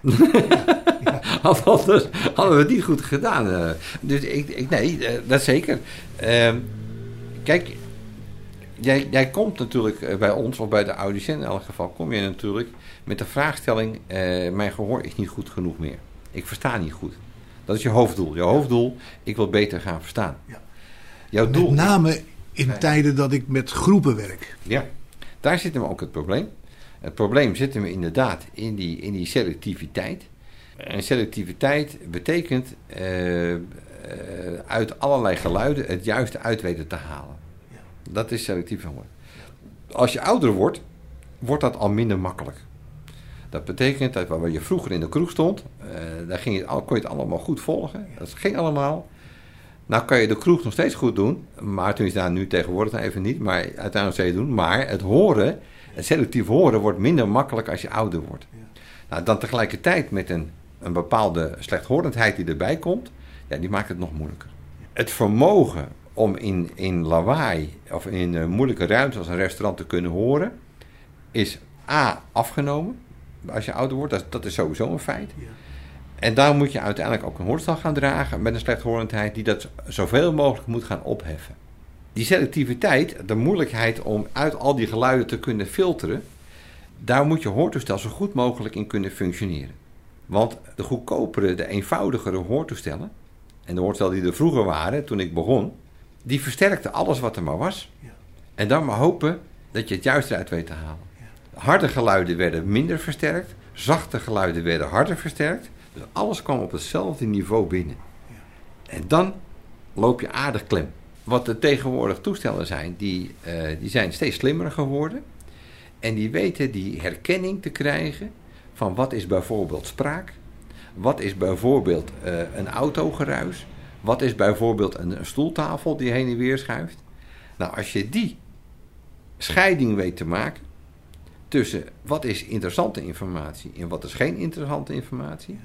Anders hadden we het niet goed gedaan. eh. Dus ik, ik nee, eh, dat zeker. Ehm, kijk, jij, jij komt natuurlijk eh, bij ons, of bij de audicent in elk geval, kom je natuurlijk met de vraagstelling: eh, Mijn gehoor is niet goed genoeg meer. Ik versta niet goed. Dat is je hoofddoel. Je hoofddoel, ik wil beter gaan verstaan. Ja. Jouw doel. Met name in tijden dat ik met groepen werk. Ja, daar zit hem ook het probleem. Het probleem zit hem inderdaad in die, in die selectiviteit. En selectiviteit betekent eh, uit allerlei geluiden het juiste uit weten te halen. Dat is selectief horen. Als je ouder wordt, wordt dat al minder makkelijk. Dat betekent dat waar je vroeger in de kroeg stond, eh, daar ging je, kon je het allemaal goed volgen. Dat ging allemaal. Nou kan je de kroeg nog steeds goed doen, maar toen is daar nu tegenwoordig even niet, maar uiteindelijk steeds doen. Maar het horen, het selectief horen, wordt minder makkelijk als je ouder wordt. Nou, dan tegelijkertijd met een, een bepaalde slechthorendheid die erbij komt, ja, die maakt het nog moeilijker. Het vermogen om in, in lawaai of in eh, moeilijke ruimtes als een restaurant te kunnen horen, is A, afgenomen als je ouder wordt. Dat, dat is sowieso een feit. En daar moet je uiteindelijk ook een hoorstel gaan dragen met een slechthorendheid die dat zoveel mogelijk moet gaan opheffen. Die selectiviteit, de moeilijkheid om uit al die geluiden te kunnen filteren, daar moet je hoortoestel zo goed mogelijk in kunnen functioneren. Want de goedkopere, de eenvoudigere hoortoestellen, en de hoortoestellen die er vroeger waren toen ik begon, die versterkten alles wat er maar was. En dan maar hopen dat je het juist eruit weet te halen. Harde geluiden werden minder versterkt, zachte geluiden werden harder versterkt. Dus alles kwam op hetzelfde niveau binnen. En dan loop je aardig klem. Wat de tegenwoordig toestellen zijn, die, eh, die zijn steeds slimmer geworden. En die weten die herkenning te krijgen van wat is bijvoorbeeld spraak. Wat is bijvoorbeeld eh, een autogeruis. Wat is bijvoorbeeld een, een stoeltafel die heen en weer schuift. Nou, als je die scheiding weet te maken tussen wat is interessante informatie en wat is geen interessante informatie.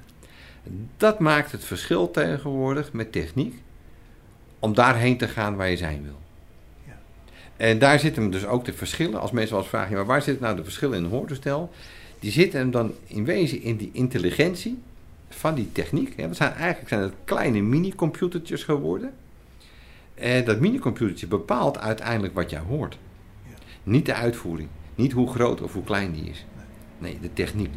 Dat maakt het verschil tegenwoordig met techniek om daarheen te gaan waar je zijn wil. En daar zitten hem dus ook de verschillen. Als mensen wel eens vragen, ja, maar waar zitten nou de verschillen in een hoortoestel? Die zitten hem dan in wezen in die intelligentie van die techniek. Ja, dat zijn eigenlijk zijn het kleine mini-computertjes geworden. En dat mini-computertje bepaalt uiteindelijk wat jij hoort. Niet de uitvoering. Niet hoe groot of hoe klein die is. Nee, de techniek.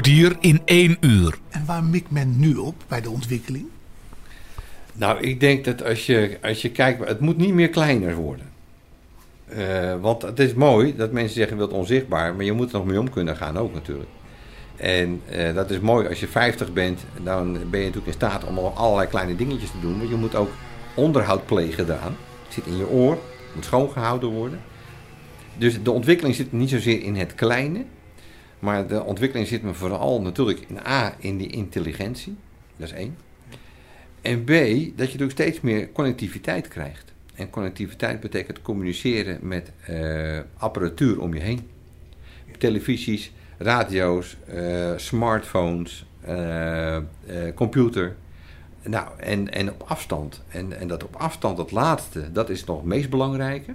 Kwartier in één uur. En waar mikt men nu op bij de ontwikkeling? Nou, ik denk dat als je, als je kijkt, het moet niet meer kleiner worden. Eh, want het is mooi dat mensen zeggen, wilt onzichtbaar, maar je moet er nog mee om kunnen gaan ook natuurlijk. En eh, dat is mooi, als je 50 bent, dan ben je natuurlijk in staat om al allerlei kleine dingetjes te doen. Want je moet ook onderhoud plegen daaraan. Het zit in je oor, moet schoongehouden worden. Dus de ontwikkeling zit niet zozeer in het kleine, maar de ontwikkeling zit me vooral natuurlijk in A, in die intelligentie. Dat is één. En B, dat je natuurlijk steeds meer connectiviteit krijgt. En connectiviteit betekent communiceren met eh, apparatuur om je heen. Televisies, radio's, eh, smartphones, eh, computer. Nou, en, en op afstand. En, en dat op afstand, dat laatste, dat is nog het meest belangrijke.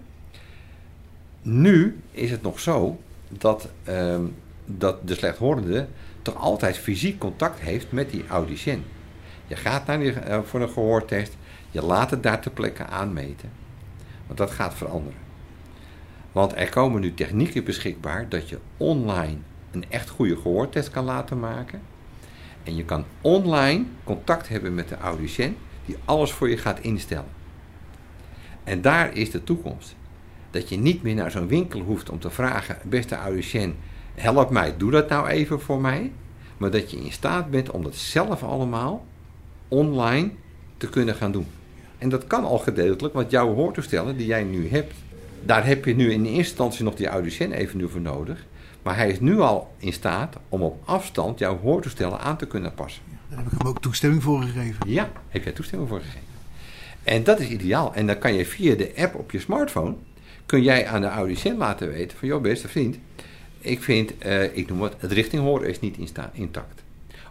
Nu is het nog zo dat, ehm, dat de slechthorende toch altijd fysiek contact heeft met die audicien. Je gaat naar die, eh, voor een gehoortest, je laat het daar ter plekke aanmeten. Want dat gaat veranderen. Want er komen nu technieken beschikbaar dat je online een echt goede gehoortest kan laten maken. En je kan online contact hebben met de audicien die alles voor je gaat instellen. En daar is de toekomst. Dat je niet meer naar zo'n winkel hoeft om te vragen, beste audicien, help mij, doe dat nou even voor mij. Maar dat je in staat bent om dat zelf allemaal online te kunnen gaan doen. En dat kan al gedeeltelijk, want jouw hoortoestellen die jij nu hebt, daar heb je nu in eerste instantie nog die audicien even nu voor nodig. Maar hij is nu al in staat om op afstand jouw hoortoestellen aan te kunnen passen. Daar heb ik hem ook toestemming voor gegeven. Ja, heb jij toestemming voor gegeven. En dat is ideaal. En dan kan je via de app op je smartphone, kun jij aan de audicien laten weten van, joh beste vriend, ik vind, eh, ik noem het, het richting horen is niet intact.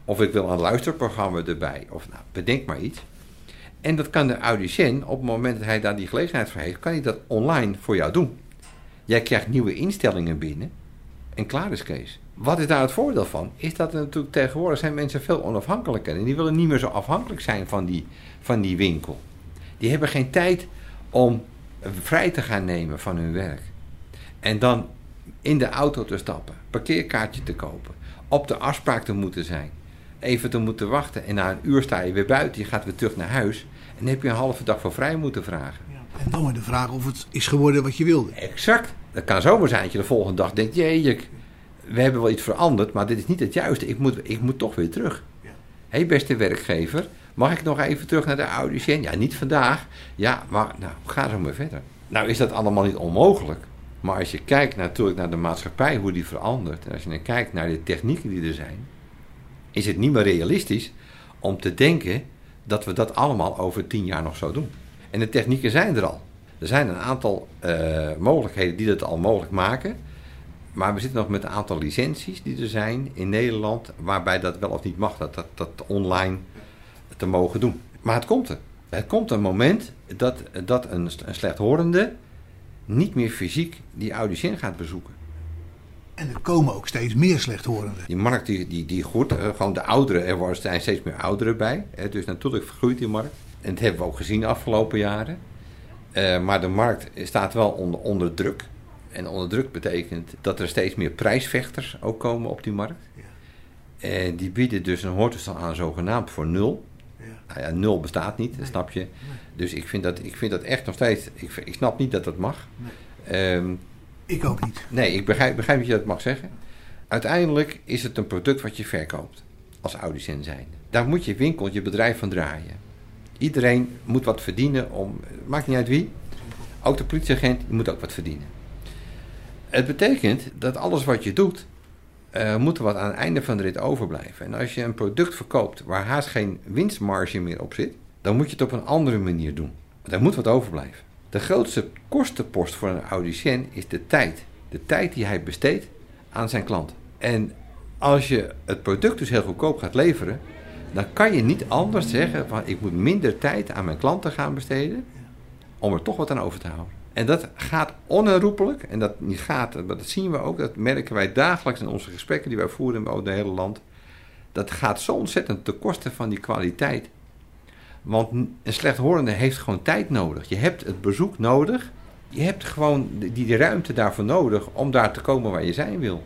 Of ik wil een luisterprogramma erbij, of nou, bedenk maar iets. En dat kan de audicien, op het moment dat hij daar die gelegenheid voor heeft, kan hij dat online voor jou doen. Jij krijgt nieuwe instellingen binnen en klaar is Kees. Wat is daar het voordeel van? Is dat er natuurlijk tegenwoordig zijn mensen veel onafhankelijker. En die willen niet meer zo afhankelijk zijn van die, van die winkel. Die hebben geen tijd om vrij te gaan nemen van hun werk. En dan in de auto te stappen, parkeerkaartje te kopen, op de afspraak te moeten zijn, even te moeten wachten en na een uur sta je weer buiten, je gaat weer terug naar huis en dan heb je een halve dag voor vrij moeten vragen. En dan maar de vraag of het is geworden wat je wilde. Exact. Dat kan zomaar zijn dat je de volgende dag denkt, jeetje, we hebben wel iets veranderd, maar dit is niet het juiste, ik moet, ik moet toch weer terug. Ja. Hé hey, beste werkgever, mag ik nog even terug naar de audicien? Ja, niet vandaag. Ja, maar nou, ga zo maar verder. Nou is dat allemaal niet onmogelijk. Maar als je kijkt natuurlijk naar de maatschappij, hoe die verandert... en als je dan kijkt naar de technieken die er zijn... is het niet meer realistisch om te denken dat we dat allemaal over tien jaar nog zo doen. En de technieken zijn er al. Er zijn een aantal uh, mogelijkheden die dat al mogelijk maken... Maar we zitten nog met een aantal licenties die er zijn in Nederland, waarbij dat wel of niet mag, dat, dat, dat online te mogen doen. Maar het komt er. Het komt een moment dat, dat een, een slechthorende niet meer fysiek die audicien gaat bezoeken. En er komen ook steeds meer slechthorenden. Die markt die, die, die groeit, uh, gewoon de ouderen, er zijn steeds meer ouderen bij. Dus natuurlijk vergroeit die markt. En dat hebben we ook gezien de afgelopen jaren. Uh, maar de markt staat wel onder, onder druk. En onder druk betekent dat er steeds meer prijsvechters ook komen op die markt. Ja. En die bieden dus een hoortoestel aan zogenaamd voor nul. Nou ja, nul bestaat niet, snap je. Nee. Dus ik vind, dat, ik vind dat echt nog steeds... Ik, ik snap niet dat dat mag. Nee. Um, ik ook niet. Nee, ik begrijp, begrijp dat je dat mag zeggen. Uiteindelijk is het een product wat je verkoopt. Als audicent zijn. Daar moet je winkel, je bedrijf van draaien. Iedereen moet wat verdienen om... Maakt niet uit wie. Ook de politieagent moet ook wat verdienen. Het betekent dat alles wat je doet, uh, moet er wat aan het einde van de rit overblijven. En als je een product verkoopt waar haast geen winstmarge meer op zit, dan moet je het op een andere manier doen. Daar moet wat overblijven. De grootste kostenpost voor een audicien is de tijd. De tijd die hij besteedt aan zijn klant. En als je het product dus heel goedkoop gaat leveren, dan kan je niet anders zeggen van ik moet minder tijd aan mijn klanten gaan besteden om er toch wat aan over te houden. En dat gaat onherroepelijk, en dat niet gaat, maar dat zien we ook, dat merken wij dagelijks in onze gesprekken die wij voeren over het hele land. Dat gaat zo ontzettend ten koste van die kwaliteit. Want een slechthorende heeft gewoon tijd nodig. Je hebt het bezoek nodig. Je hebt gewoon die, die ruimte daarvoor nodig om daar te komen waar je zijn wil.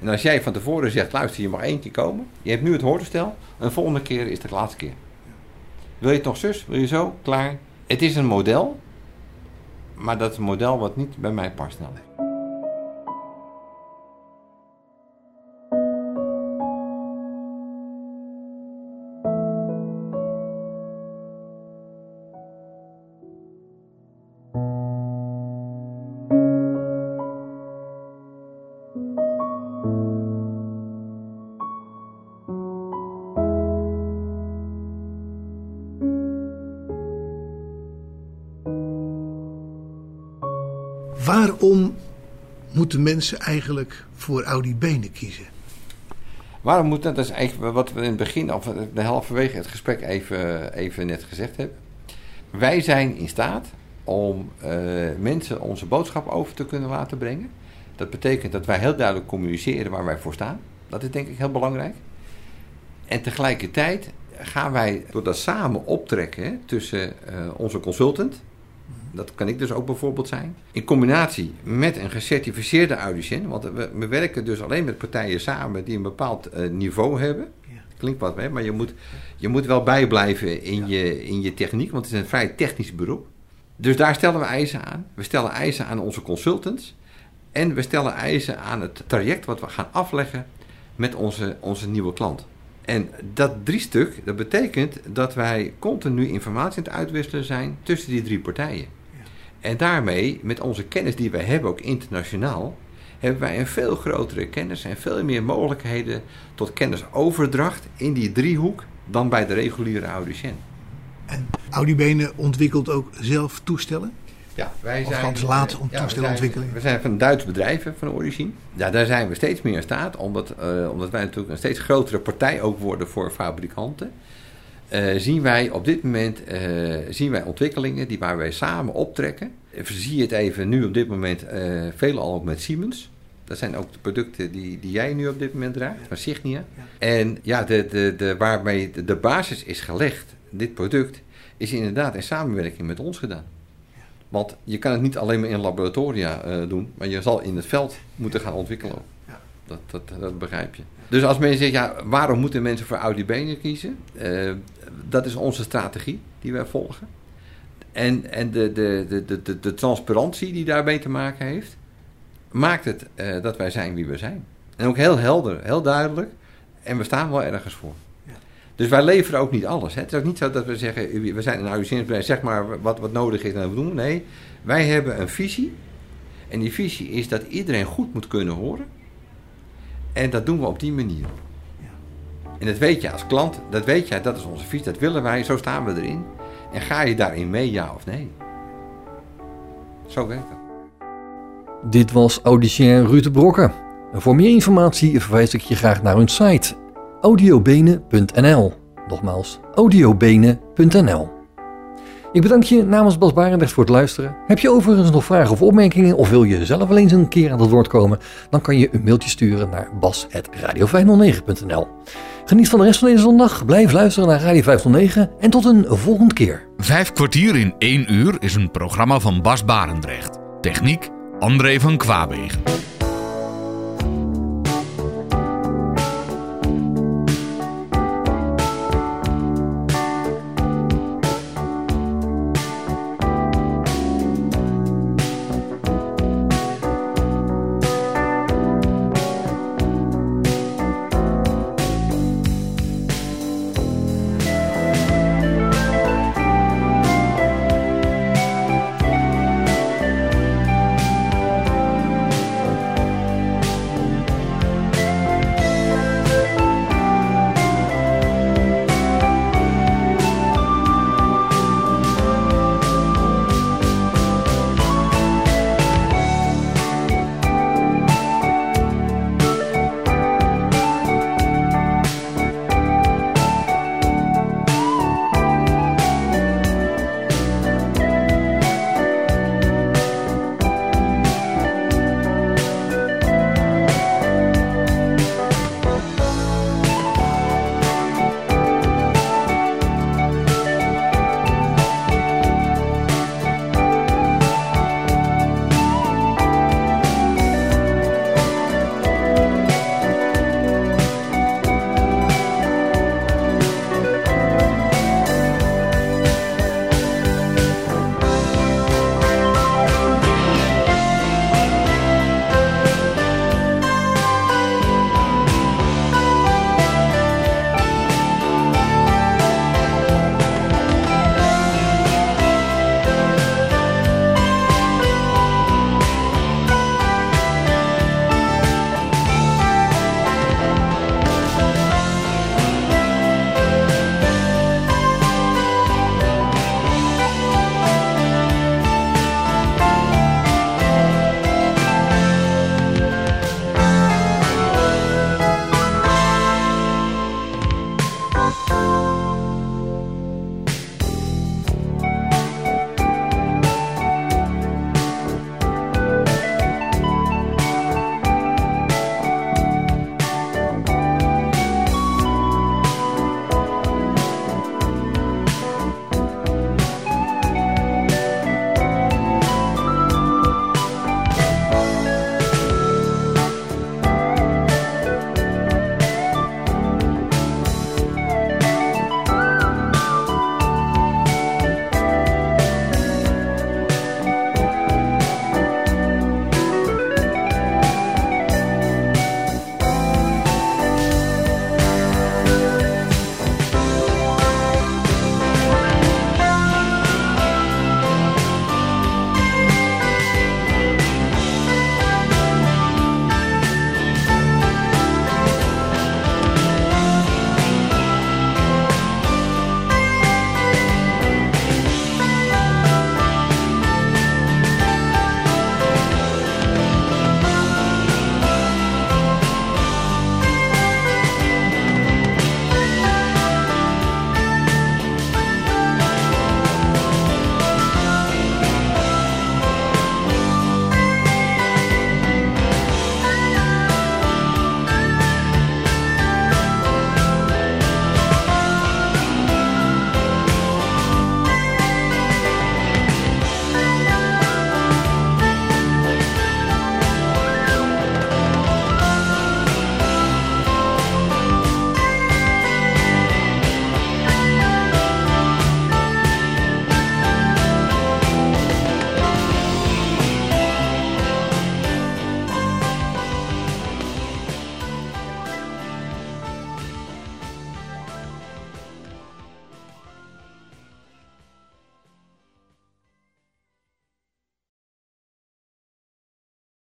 En als jij van tevoren zegt, luister, je mag één keer komen. Je hebt nu het hoortoestel. Een volgende keer is het de laatste keer. Wil je het nog zus? Wil je zo? Klaar. Het is een model. Maar dat is een model wat niet bij mij past. Nou. Moeten mensen eigenlijk voor Audi Benen kiezen? Waarom moet dat? Dat is eigenlijk wat we in het begin, of de halverwege het gesprek even, even net gezegd hebben. Wij zijn in staat om uh, mensen onze boodschap over te kunnen laten brengen. Dat betekent dat wij heel duidelijk communiceren waar wij voor staan. Dat is denk ik heel belangrijk. En tegelijkertijd gaan wij door dat samen optrekken tussen uh, onze consultant, dat kan ik dus ook bijvoorbeeld zijn. In combinatie met een gecertificeerde audicent. Want we, we werken dus alleen met partijen samen die een bepaald uh, niveau hebben. Ja. Klinkt wat, hè? maar je moet, je moet wel bijblijven in, ja. je, in je techniek. Want het is een vrij technisch beroep. Dus daar stellen we eisen aan. We stellen eisen aan onze consultants. En we stellen eisen aan het traject wat we gaan afleggen met onze, onze nieuwe klant. En dat drie stuk, dat betekent dat wij continu informatie aan het uitwisselen zijn tussen die drie partijen. En daarmee, met onze kennis die wij hebben, ook internationaal, hebben wij een veel grotere kennis en veel meer mogelijkheden tot kennisoverdracht in die driehoek dan bij de reguliere audicent. En Audibenen ontwikkelt ook zelf toestellen? Ja, wij zijn. Althans, laat om ja, toestellen ontwikkelen. We zijn van Duitse bedrijven van origine. Ja, daar zijn we steeds meer in staat, omdat, uh, omdat wij natuurlijk een steeds grotere partij ook worden voor fabrikanten. Uh, zien wij op dit moment uh, zien wij ontwikkelingen die waar wij samen optrekken. Zie je het even nu op dit moment uh, veelal ook met Siemens. Dat zijn ook de producten die, die jij nu op dit moment draagt, van Signia. Ja. En ja, de, de, de, waarmee de, de basis is gelegd, dit product, is inderdaad in samenwerking met ons gedaan. Want je kan het niet alleen maar in laboratoria uh, doen, maar je zal in het veld moeten gaan ontwikkelen. Dat, dat, dat, begrijp je. Dus als mensen zeggen, ja, waarom moeten mensen voor Audi benen kiezen? Uh, dat is onze strategie die wij volgen. En, en de, de, de, de, de transparantie die daarbij te maken heeft, maakt het uh, dat wij zijn wie we zijn. En ook heel helder, heel duidelijk. En we staan wel ergens voor. Ja. Dus wij leveren ook niet alles. Hè. Het is ook niet zo dat we zeggen, we zijn een auditiënsbedrijf, zeg maar wat, wat nodig is en we doen. Nee, wij hebben een visie. En die visie is dat iedereen goed moet kunnen horen. En dat doen we op die manier. En dat weet je als klant, dat weet jij, dat is onze visie, dat willen wij, zo staan we erin. En ga je daarin mee, ja of nee? Zo werkt het. Dit was audicien Ruud de Brokke. Voor meer informatie verwijs ik je graag naar hun site audiobenen.nl. Nogmaals, audiobenen.nl. Ik bedank je namens Bas Barendrecht voor het luisteren. Heb je overigens nog vragen of opmerkingen of wil je zelf wel eens een keer aan het woord komen? Dan kan je een mailtje sturen naar bas.radio509.nl. Geniet van de rest van deze zondag, blijf luisteren naar Radio 509 en tot een volgende keer. Vijf kwartier in één uur is een programma van Bas Barendrecht. Techniek André van Kwaabegen.